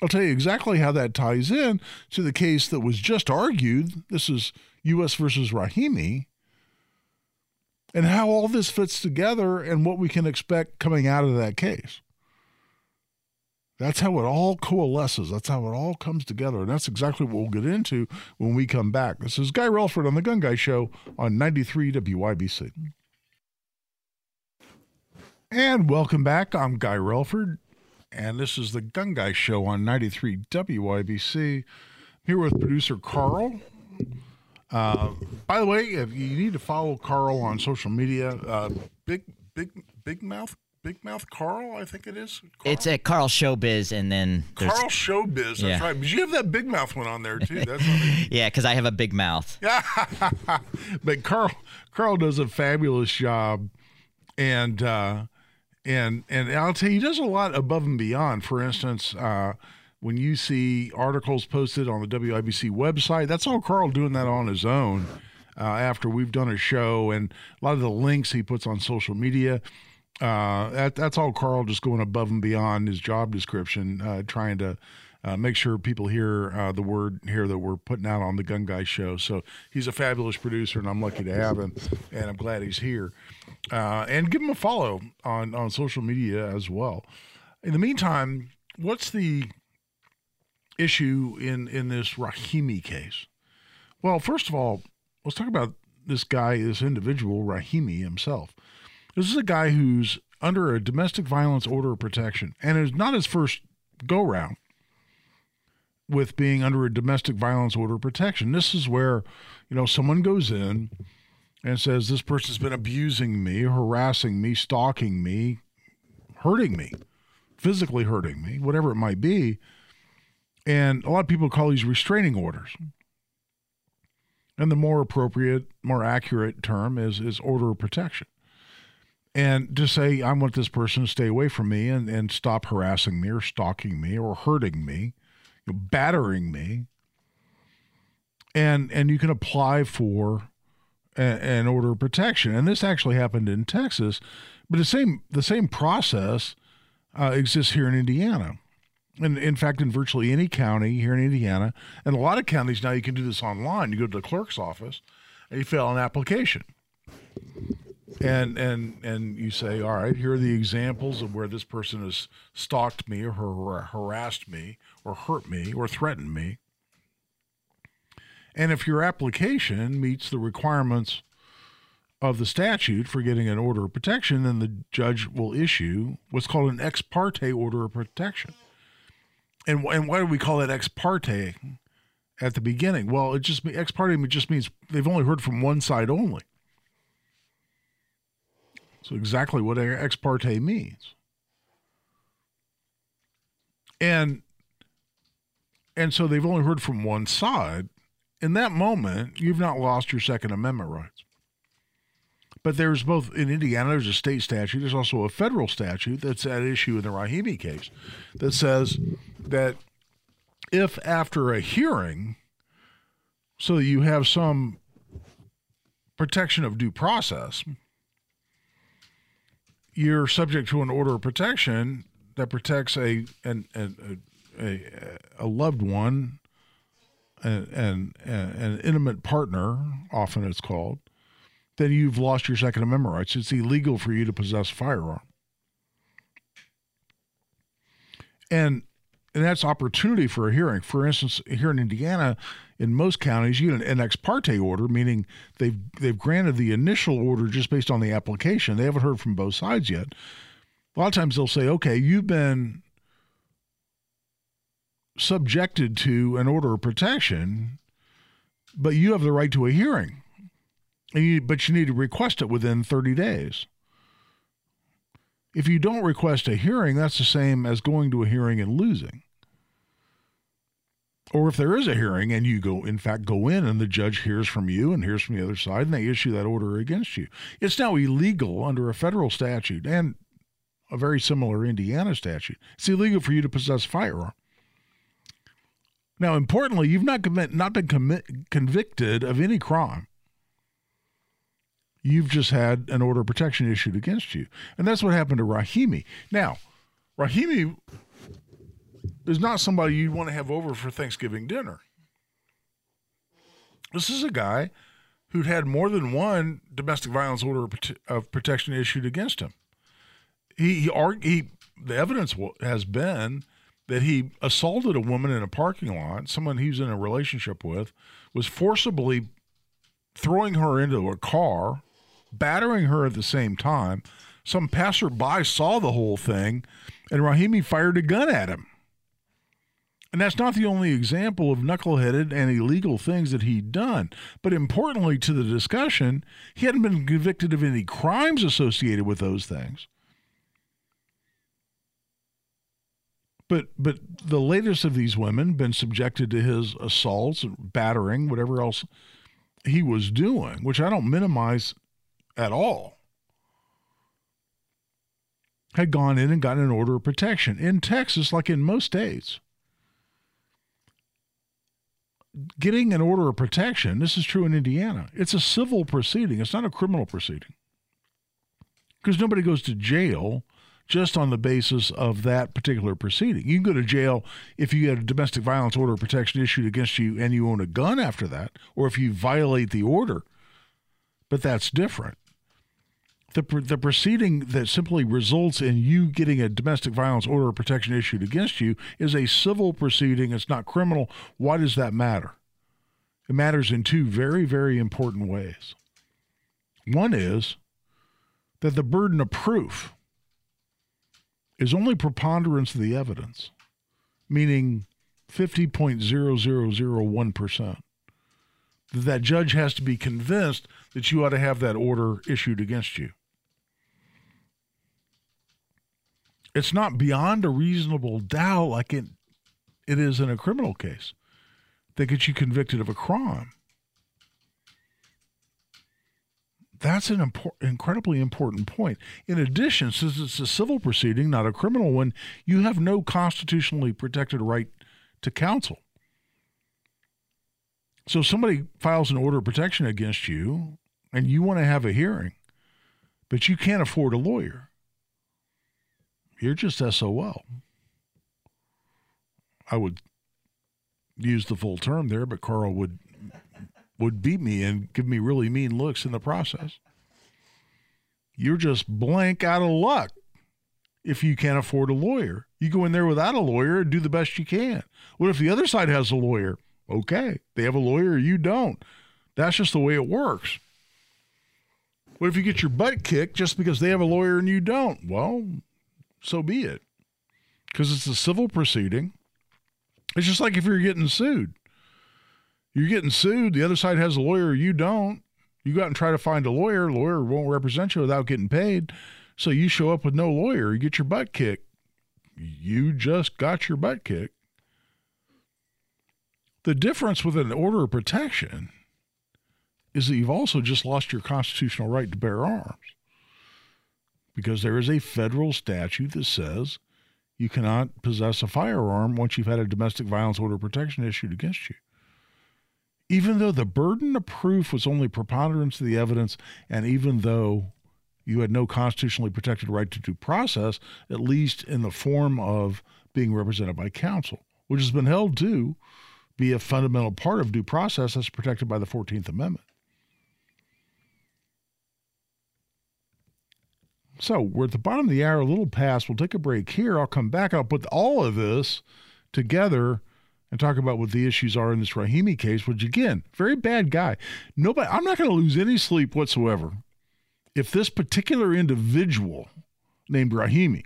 I'll tell you exactly how that ties in to the case that was just argued. This is U.S. versus Rahimi, and how all this fits together and what we can expect coming out of that case. That's how it all coalesces. That's how it all comes together. And that's exactly what we'll get into when we come back. This is Guy Relford on The Gun Guy Show on 93 WIBC. And welcome back. I'm Guy Relford and this is the Gun Guy Show on 93 WIBC. Here with producer Carl. Uh, by the way, if you need to follow Carl on social media, uh, big, big, big mouth, big mouth Carl, I think it is. Carl? It's at Carl Showbiz, and then. Carl Showbiz. That's yeah. right. But you have that big mouth one on there too. That's yeah, because I have a big mouth. but Carl, Carl does a fabulous job, and. Uh, and and I'll tell you, he does a lot above and beyond. For instance, uh, when you see articles posted on the WIBC website, that's all Carl doing that on his own. Uh, after we've done a show, and a lot of the links he puts on social media, uh, that, that's all Carl just going above and beyond his job description, uh, trying to uh, make sure people hear uh, the word here that we're putting out on the Gun Guy show. So he's a fabulous producer, and I'm lucky to have him, and I'm glad he's here. Uh, and give him a follow on on social media as well. In the meantime, what's the issue in in this Rahimi case? Well, first of all, let's talk about this guy, this individual, Rahimi himself. This is a guy who's under a domestic violence order of protection, and it's not his first go round with being under a domestic violence order of protection. This is where, you know, someone goes in and says, This person's been abusing me, harassing me, stalking me, hurting me, physically hurting me, whatever it might be. And a lot of people call these restraining orders. And the more appropriate, more accurate term is, is order of protection. And to say, I want this person to stay away from me and, and stop harassing me or stalking me or hurting me battering me, and and you can apply for a, an order of protection. And this actually happened in Texas, but the same the same process uh, exists here in Indiana. And in fact, in virtually any county here in Indiana, and a lot of counties now, you can do this online. You go to the clerk's office and you fill an application. and and and you say, all right, here are the examples of where this person has stalked me or har- harassed me or hurt me or threatened me. And if your application meets the requirements of the statute for getting an order of protection, then the judge will issue what's called an ex parte order of protection. And and why do we call it ex parte at the beginning? Well, it just ex parte just means they've only heard from one side only. So exactly what ex parte means. And and so they've only heard from one side. In that moment, you've not lost your Second Amendment rights. But there's both in Indiana, there's a state statute, there's also a federal statute that's at issue in the Rahimi case that says that if after a hearing, so you have some protection of due process, you're subject to an order of protection that protects a an, an, a, a loved one and, an intimate partner, often it's called, then you've lost your Second Amendment rights. It's illegal for you to possess a firearm. And and that's opportunity for a hearing. For instance, here in Indiana, in most counties, you get an ex parte order, meaning they've they've granted the initial order just based on the application. They haven't heard from both sides yet. A lot of times they'll say, "Okay, you've been subjected to an order of protection, but you have the right to a hearing. You, but you need to request it within 30 days. If you don't request a hearing, that's the same as going to a hearing and losing. Or if there is a hearing and you go, in fact, go in and the judge hears from you and hears from the other side and they issue that order against you. It's now illegal under a federal statute and a very similar Indiana statute. It's illegal for you to possess firearm. Now, importantly, you've not commit, not been commit, convicted of any crime. You've just had an order of protection issued against you, and that's what happened to Rahimi. Now, Rahimi is not somebody you want to have over for Thanksgiving dinner. This is a guy who'd had more than one domestic violence order of protection issued against him. He, he, he the evidence has been that he assaulted a woman in a parking lot, someone he was in a relationship with, was forcibly throwing her into a car, battering her at the same time. Some passerby saw the whole thing, and Rahimi fired a gun at him. And that's not the only example of knuckleheaded and illegal things that he'd done. But importantly to the discussion, he hadn't been convicted of any crimes associated with those things. But but the latest of these women been subjected to his assaults, and battering, whatever else he was doing, which I don't minimize at all. Had gone in and gotten an order of protection in Texas, like in most states. Getting an order of protection, this is true in Indiana, it's a civil proceeding, it's not a criminal proceeding. Because nobody goes to jail just on the basis of that particular proceeding. You can go to jail if you had a domestic violence order of protection issued against you and you own a gun after that, or if you violate the order. But that's different. The, the proceeding that simply results in you getting a domestic violence order of protection issued against you is a civil proceeding. It's not criminal. Why does that matter? It matters in two very, very important ways. One is that the burden of proof is only preponderance of the evidence, meaning 50.0001%. That that judge has to be convinced that you ought to have that order issued against you. It's not beyond a reasonable doubt like it, it is in a criminal case that gets you convicted of a crime. That's an impor- incredibly important point. In addition, since it's a civil proceeding, not a criminal one, you have no constitutionally protected right to counsel. So if somebody files an order of protection against you and you want to have a hearing, but you can't afford a lawyer, you're just SOL. I would use the full term there, but Carl would would beat me and give me really mean looks in the process. you're just blank out of luck if you can't afford a lawyer. You go in there without a lawyer and do the best you can. What if the other side has a lawyer? Okay, they have a lawyer, you don't. That's just the way it works. What if you get your butt kicked just because they have a lawyer and you don't? Well, so be it. Because it's a civil proceeding. It's just like if you're getting sued. You're getting sued, the other side has a lawyer, you don't. You go out and try to find a lawyer, lawyer won't represent you without getting paid. So you show up with no lawyer, you get your butt kicked. You just got your butt kicked. The difference with an order of protection is that you've also just lost your constitutional right to bear arms because there is a federal statute that says you cannot possess a firearm once you've had a domestic violence order of protection issued against you. Even though the burden of proof was only preponderance of the evidence, and even though you had no constitutionally protected right to due process, at least in the form of being represented by counsel, which has been held to be a fundamental part of due process as protected by the 14th Amendment. So we're at the bottom of the hour, a little past. We'll take a break here. I'll come back. I'll put all of this together and talk about what the issues are in this Rahimi case, which again, very bad guy. Nobody I'm not going to lose any sleep whatsoever if this particular individual named Rahimi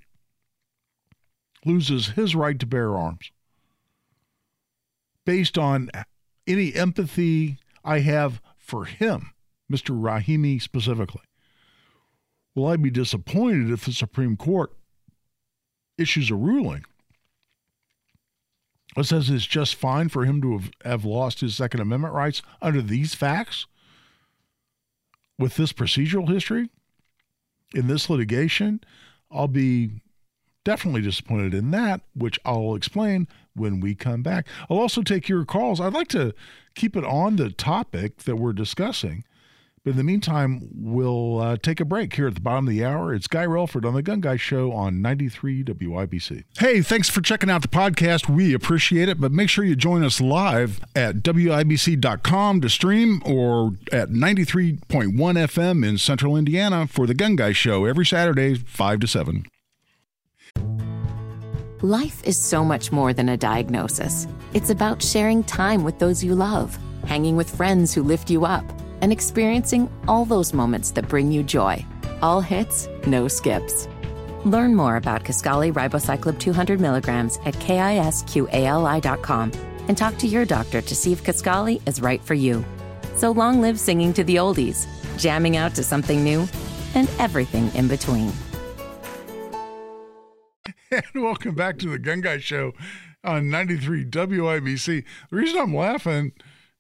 loses his right to bear arms based on any empathy I have for him, Mr. Rahimi specifically. Will I be disappointed if the Supreme Court issues a ruling that says it's just fine for him to have, have lost his Second Amendment rights under these facts? With this procedural history, in this litigation, I'll be definitely disappointed in that, which I'll explain when we come back. I'll also take your calls. I'd like to keep it on the topic that we're discussing but in the meantime, we'll uh, take a break here at the bottom of the hour. It's Guy Relford on the Gun Guy Show on 93 WIBC. Hey, thanks for checking out the podcast. We appreciate it, but make sure you join us live at WIBC.com to stream or at 93.1 FM in central Indiana for the Gun Guy Show every Saturday, 5 to 7. Life is so much more than a diagnosis. It's about sharing time with those you love, hanging with friends who lift you up and experiencing all those moments that bring you joy. All hits, no skips. Learn more about Kisqali Ribociclib 200 milligrams at kisqali.com and talk to your doctor to see if Kisqali is right for you. So long live singing to the oldies, jamming out to something new, and everything in between. And welcome back to the Gun Guy Show on 93 WIBC. The reason I'm laughing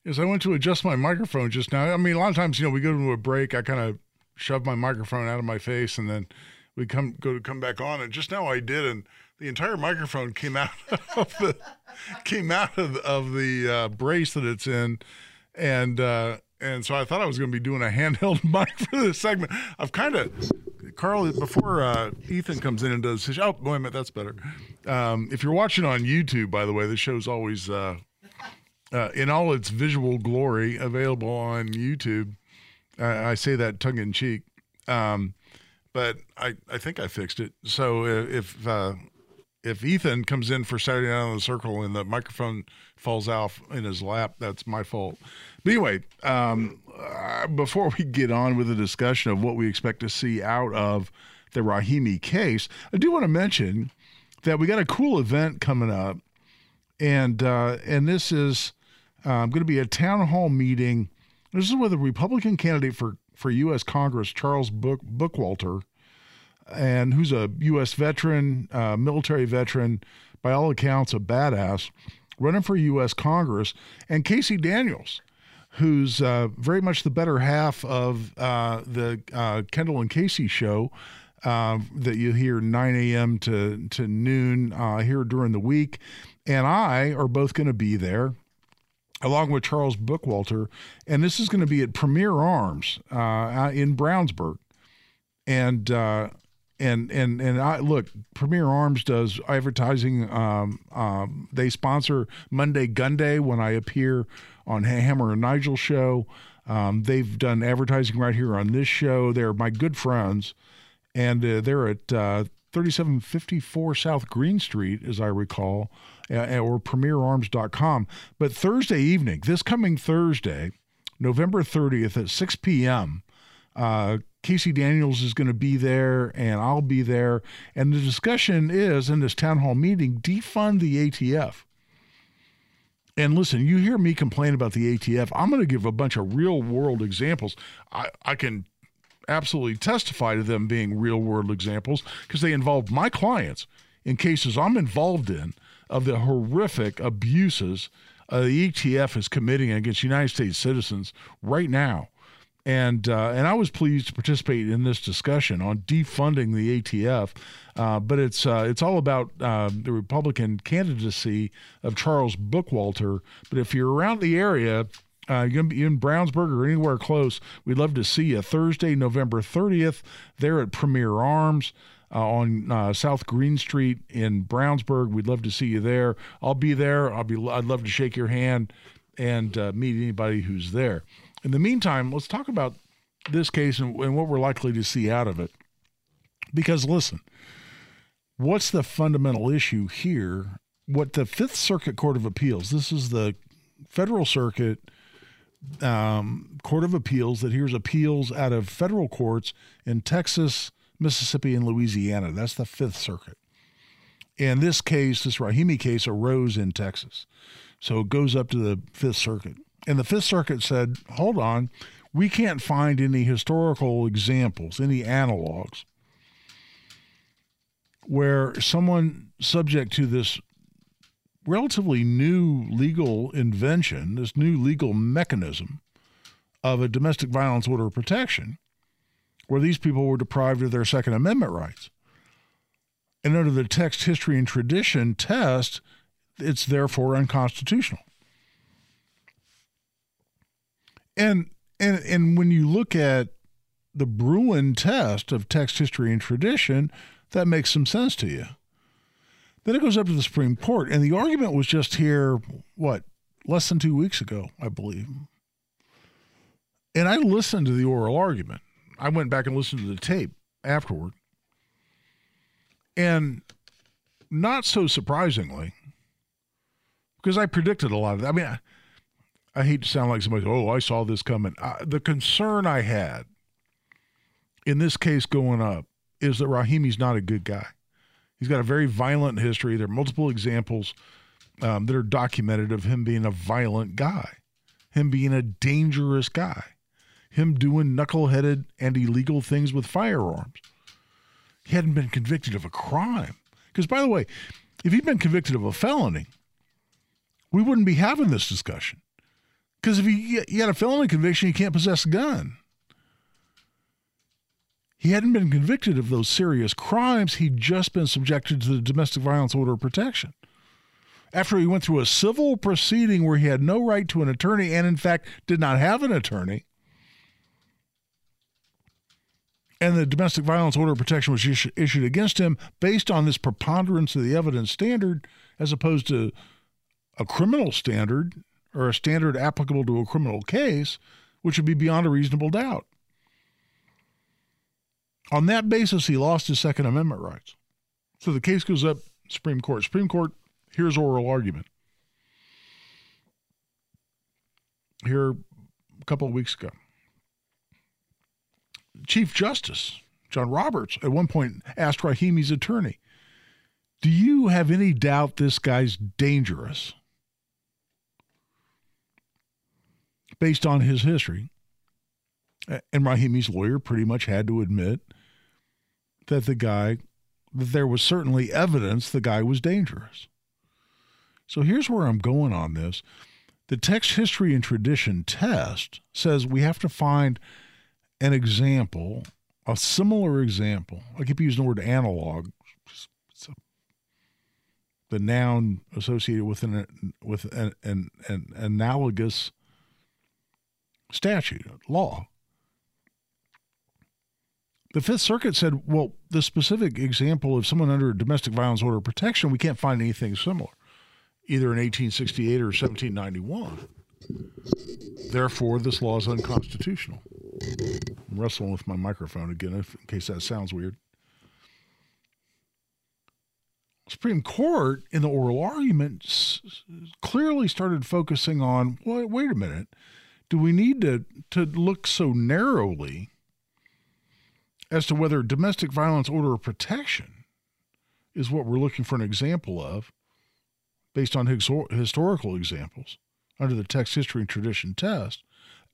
is I went to adjust my microphone just now. I mean, a lot of times, you know, we go to a break, I kind of shove my microphone out of my face, and then we come go to come back on. And just now I did, and the entire microphone came out of the came out of, of the uh, brace that it's in, and uh, and so I thought I was going to be doing a handheld mic for this segment. I've kind of Carl before uh, Ethan comes in and does his. Oh, wait a minute, that's better. Um, if you're watching on YouTube, by the way, the show's always uh, uh, in all its visual glory, available on YouTube. Uh, I say that tongue in cheek, um, but I, I think I fixed it. So if uh, if Ethan comes in for Saturday Night on the Circle and the microphone falls off in his lap, that's my fault. But anyway, um, uh, before we get on with the discussion of what we expect to see out of the Rahimi case, I do want to mention that we got a cool event coming up, and uh, and this is uh, going to be a town hall meeting. This is with a Republican candidate for, for U.S. Congress, Charles Book, Bookwalter, and who's a U.S. veteran, uh, military veteran, by all accounts, a badass, running for U.S. Congress, and Casey Daniels, who's uh, very much the better half of uh, the uh, Kendall and Casey show. Uh, that you hear 9 a.m. to to noon uh, here during the week, and I are both going to be there along with Charles Bookwalter, and this is going to be at Premier Arms uh, in Brownsburg, and uh, and and and I look. Premier Arms does advertising. Um, um, they sponsor Monday Gun Day when I appear on Hammer and Nigel show. Um, they've done advertising right here on this show. They're my good friends, and uh, they're at uh, 3754 South Green Street, as I recall, uh, or premierarms.com. But Thursday evening, this coming Thursday, November 30th at 6 p.m., uh, Casey Daniels is going to be there, and I'll be there. And the discussion is in this town hall meeting defund the ATF. And listen, you hear me complain about the ATF. I'm going to give a bunch of real world examples. I, I can absolutely testify to them being real world examples because they involve my clients in cases I'm involved in of the horrific abuses uh, the ATF is committing against United States citizens right now. And uh, and I was pleased to participate in this discussion on defunding the ATF, uh, but it's uh, it's all about uh, the Republican candidacy of Charles Bookwalter. But if you're around the area, uh, you're going to be in Brownsburg or anywhere close, we'd love to see you Thursday, November 30th, there at Premier Arms. Uh, on uh, South Green Street in Brownsburg. We'd love to see you there. I'll be there. I'll be. I'd love to shake your hand and uh, meet anybody who's there. In the meantime, let's talk about this case and, and what we're likely to see out of it. Because listen, what's the fundamental issue here? What the Fifth Circuit Court of Appeals, this is the Federal Circuit um, Court of Appeals that hears appeals out of federal courts in Texas, Mississippi, and Louisiana. That's the Fifth Circuit. And this case, this Rahimi case, arose in Texas. So it goes up to the Fifth Circuit. And the Fifth Circuit said, hold on, we can't find any historical examples, any analogs where someone subject to this relatively new legal invention, this new legal mechanism of a domestic violence order of protection, where these people were deprived of their Second Amendment rights. And under the text, history, and tradition test, it's therefore unconstitutional. And and and when you look at the Bruen test of text, history, and tradition, that makes some sense to you. Then it goes up to the Supreme Court, and the argument was just here, what, less than two weeks ago, I believe. And I listened to the oral argument. I went back and listened to the tape afterward. And not so surprisingly, because I predicted a lot of that. I mean, I, I hate to sound like somebody, oh, I saw this coming. Uh, the concern I had in this case going up is that Rahimi's not a good guy. He's got a very violent history. There are multiple examples um, that are documented of him being a violent guy, him being a dangerous guy, him doing knuckleheaded and illegal things with firearms. He hadn't been convicted of a crime. Because, by the way, if he'd been convicted of a felony, we wouldn't be having this discussion. Because if he, he had a felony conviction, he can't possess a gun. He hadn't been convicted of those serious crimes. He'd just been subjected to the domestic violence order of protection. After he went through a civil proceeding where he had no right to an attorney and, in fact, did not have an attorney, and the domestic violence order of protection was issued against him based on this preponderance of the evidence standard as opposed to a criminal standard or a standard applicable to a criminal case, which would be beyond a reasonable doubt. On that basis, he lost his Second Amendment rights. So the case goes up Supreme Court. Supreme Court, here's oral argument. Here a couple of weeks ago. Chief Justice John Roberts at one point asked Rahimi's attorney, Do you have any doubt this guy's dangerous? Based on his history. And Rahimi's lawyer pretty much had to admit that the guy, that there was certainly evidence the guy was dangerous. So here's where I'm going on this. The text history and tradition test says we have to find an example, a similar example. I keep using the word analog. A, the noun associated with an with an, an, an analogous statute law the Fifth Circuit said, well, the specific example of someone under domestic violence order of protection, we can't find anything similar, either in 1868 or 1791. Therefore, this law is unconstitutional. I'm wrestling with my microphone again, if, in case that sounds weird. Supreme Court, in the oral argument, clearly started focusing on wait a minute, do we need to, to look so narrowly as to whether domestic violence order of protection is what we're looking for an example of based on historical examples under the text history and tradition test?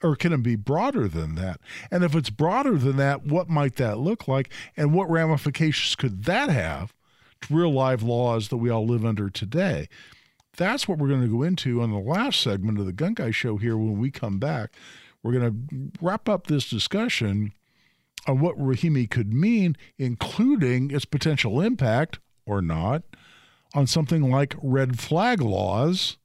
Or can it be broader than that? And if it's broader than that, what might that look like? And what ramifications could that have to real life laws that we all live under today? That's what we're going to go into on the last segment of the Gun Guy Show here when we come back. We're going to wrap up this discussion on what Rahimi could mean, including its potential impact or not on something like red flag laws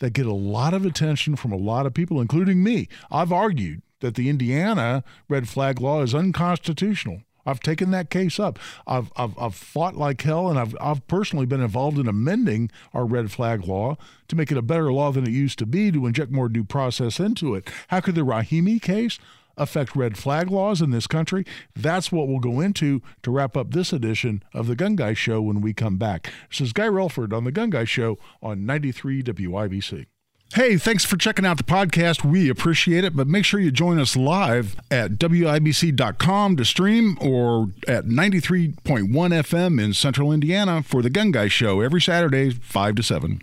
that get a lot of attention from a lot of people, including me. I've argued that the Indiana red flag law is unconstitutional. I've taken that case up. I've, I've, I've fought like hell, and I've, I've personally been involved in amending our red flag law to make it a better law than it used to be, to inject more due process into it. How could the Rahimi case affect red flag laws in this country? That's what we'll go into to wrap up this edition of the Gun Guy Show when we come back. This is Guy Relford on the Gun Guy Show on 93 WIBC. Hey, thanks for checking out the podcast. We appreciate it, but make sure you join us live at WIBC.com to stream or at 93.1 FM in central Indiana for the Gun Guy Show every Saturday, 5 to 7.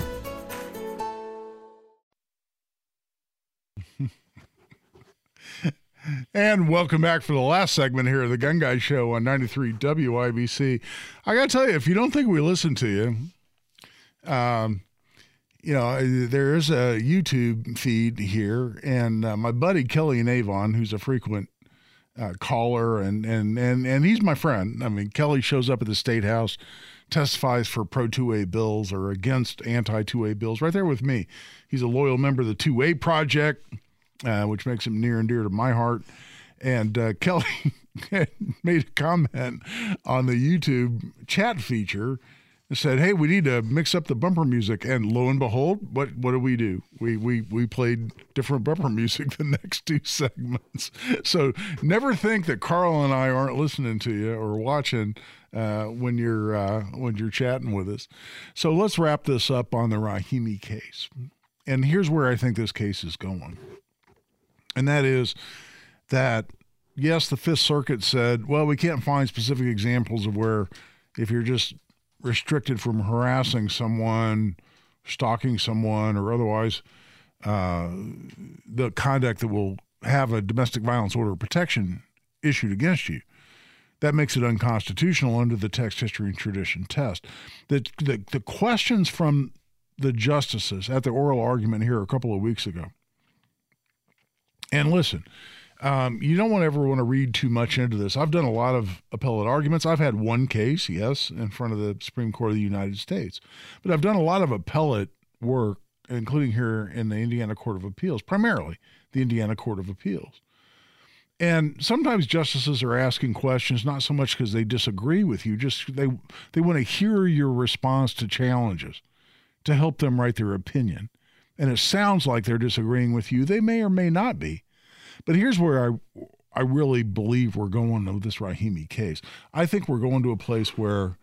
And welcome back for the last segment here of the Gun Guy Show on 93 WIBC. I got to tell you, if you don't think we listen to you, um, you know, there is a YouTube feed here, and uh, my buddy Kelly Navon, who's a frequent uh, caller, and, and, and, and he's my friend. I mean, Kelly shows up at the State House, testifies for pro 2A bills or against anti 2A bills, right there with me. He's a loyal member of the 2A Project uh, which makes him near and dear to my heart. And uh, Kelly made a comment on the YouTube chat feature and said, "Hey, we need to mix up the bumper music." And lo and behold, what what do we do? We we we played different bumper music the next two segments. So never think that Carl and I aren't listening to you or watching uh, when you're uh, when you're chatting with us. So let's wrap this up on the Rahimi case. And here's where I think this case is going and that is that yes, the Fifth Circuit said, well, we can't find specific examples of where if you're just restricted from harassing someone, stalking someone, or otherwise uh, the conduct that will have a domestic violence order of protection issued against you. That makes it unconstitutional under the text, history, and tradition test. The, the, the questions from the justices at the oral argument here a couple of weeks ago and listen, um, you don't want to ever want to read too much into this. I've done a lot of appellate arguments. I've had one case, yes, in front of the Supreme Court of the United States, but I've done a lot of appellate work, including here in the Indiana Court of Appeals, primarily the Indiana Court of Appeals. And sometimes justices are asking questions not so much because they disagree with you, just they they want to hear your response to challenges to help them write their opinion and it sounds like they're disagreeing with you. They may or may not be. But here's where I I really believe we're going with this Rahimi case. I think we're going to a place where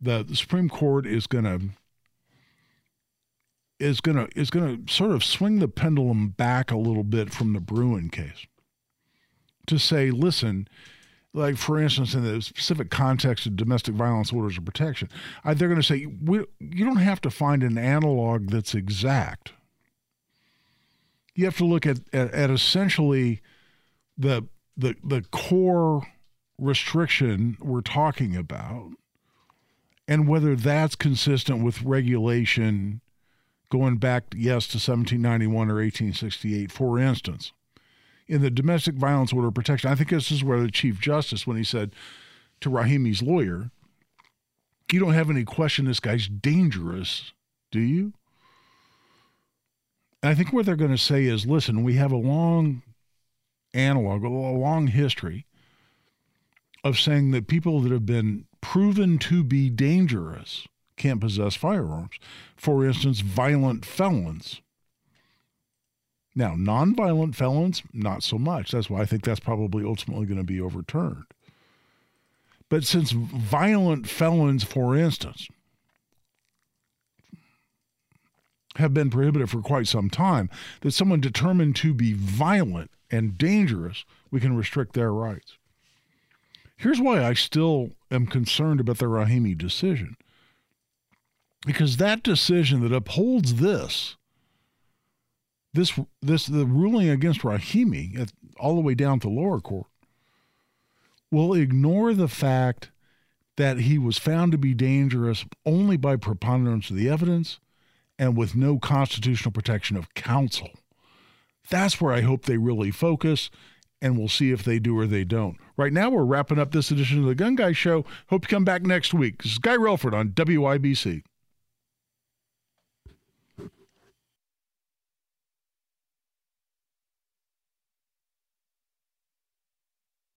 the, the Supreme Court is going to is going to is going to sort of swing the pendulum back a little bit from the Bruen case to say, listen, like for instance, in the specific context of domestic violence orders of protection, I, they're going to say we, you don't have to find an analog that's exact. You have to look at, at, at essentially the, the the core restriction we're talking about, and whether that's consistent with regulation going back, yes, to 1791 or 1868, for instance, in the domestic violence order of protection, I think this is where the Chief Justice, when he said to Rahimi's lawyer, you don't have any question this guy's dangerous, do you? And I think what they're going to say is listen, we have a long analog, a long history of saying that people that have been proven to be dangerous can't possess firearms. For instance, violent felons. Now, nonviolent felons, not so much. That's why I think that's probably ultimately going to be overturned. But since violent felons, for instance, have been prohibited for quite some time, that someone determined to be violent and dangerous, we can restrict their rights. Here's why I still am concerned about the Rahimi decision. Because that decision that upholds this, this, this, the ruling against Rahimi, at, all the way down to lower court, will ignore the fact that he was found to be dangerous only by preponderance of the evidence and with no constitutional protection of counsel. That's where I hope they really focus, and we'll see if they do or they don't. Right now, we're wrapping up this edition of the Gun Guy Show. Hope you come back next week. This is Guy Relford on WIBC.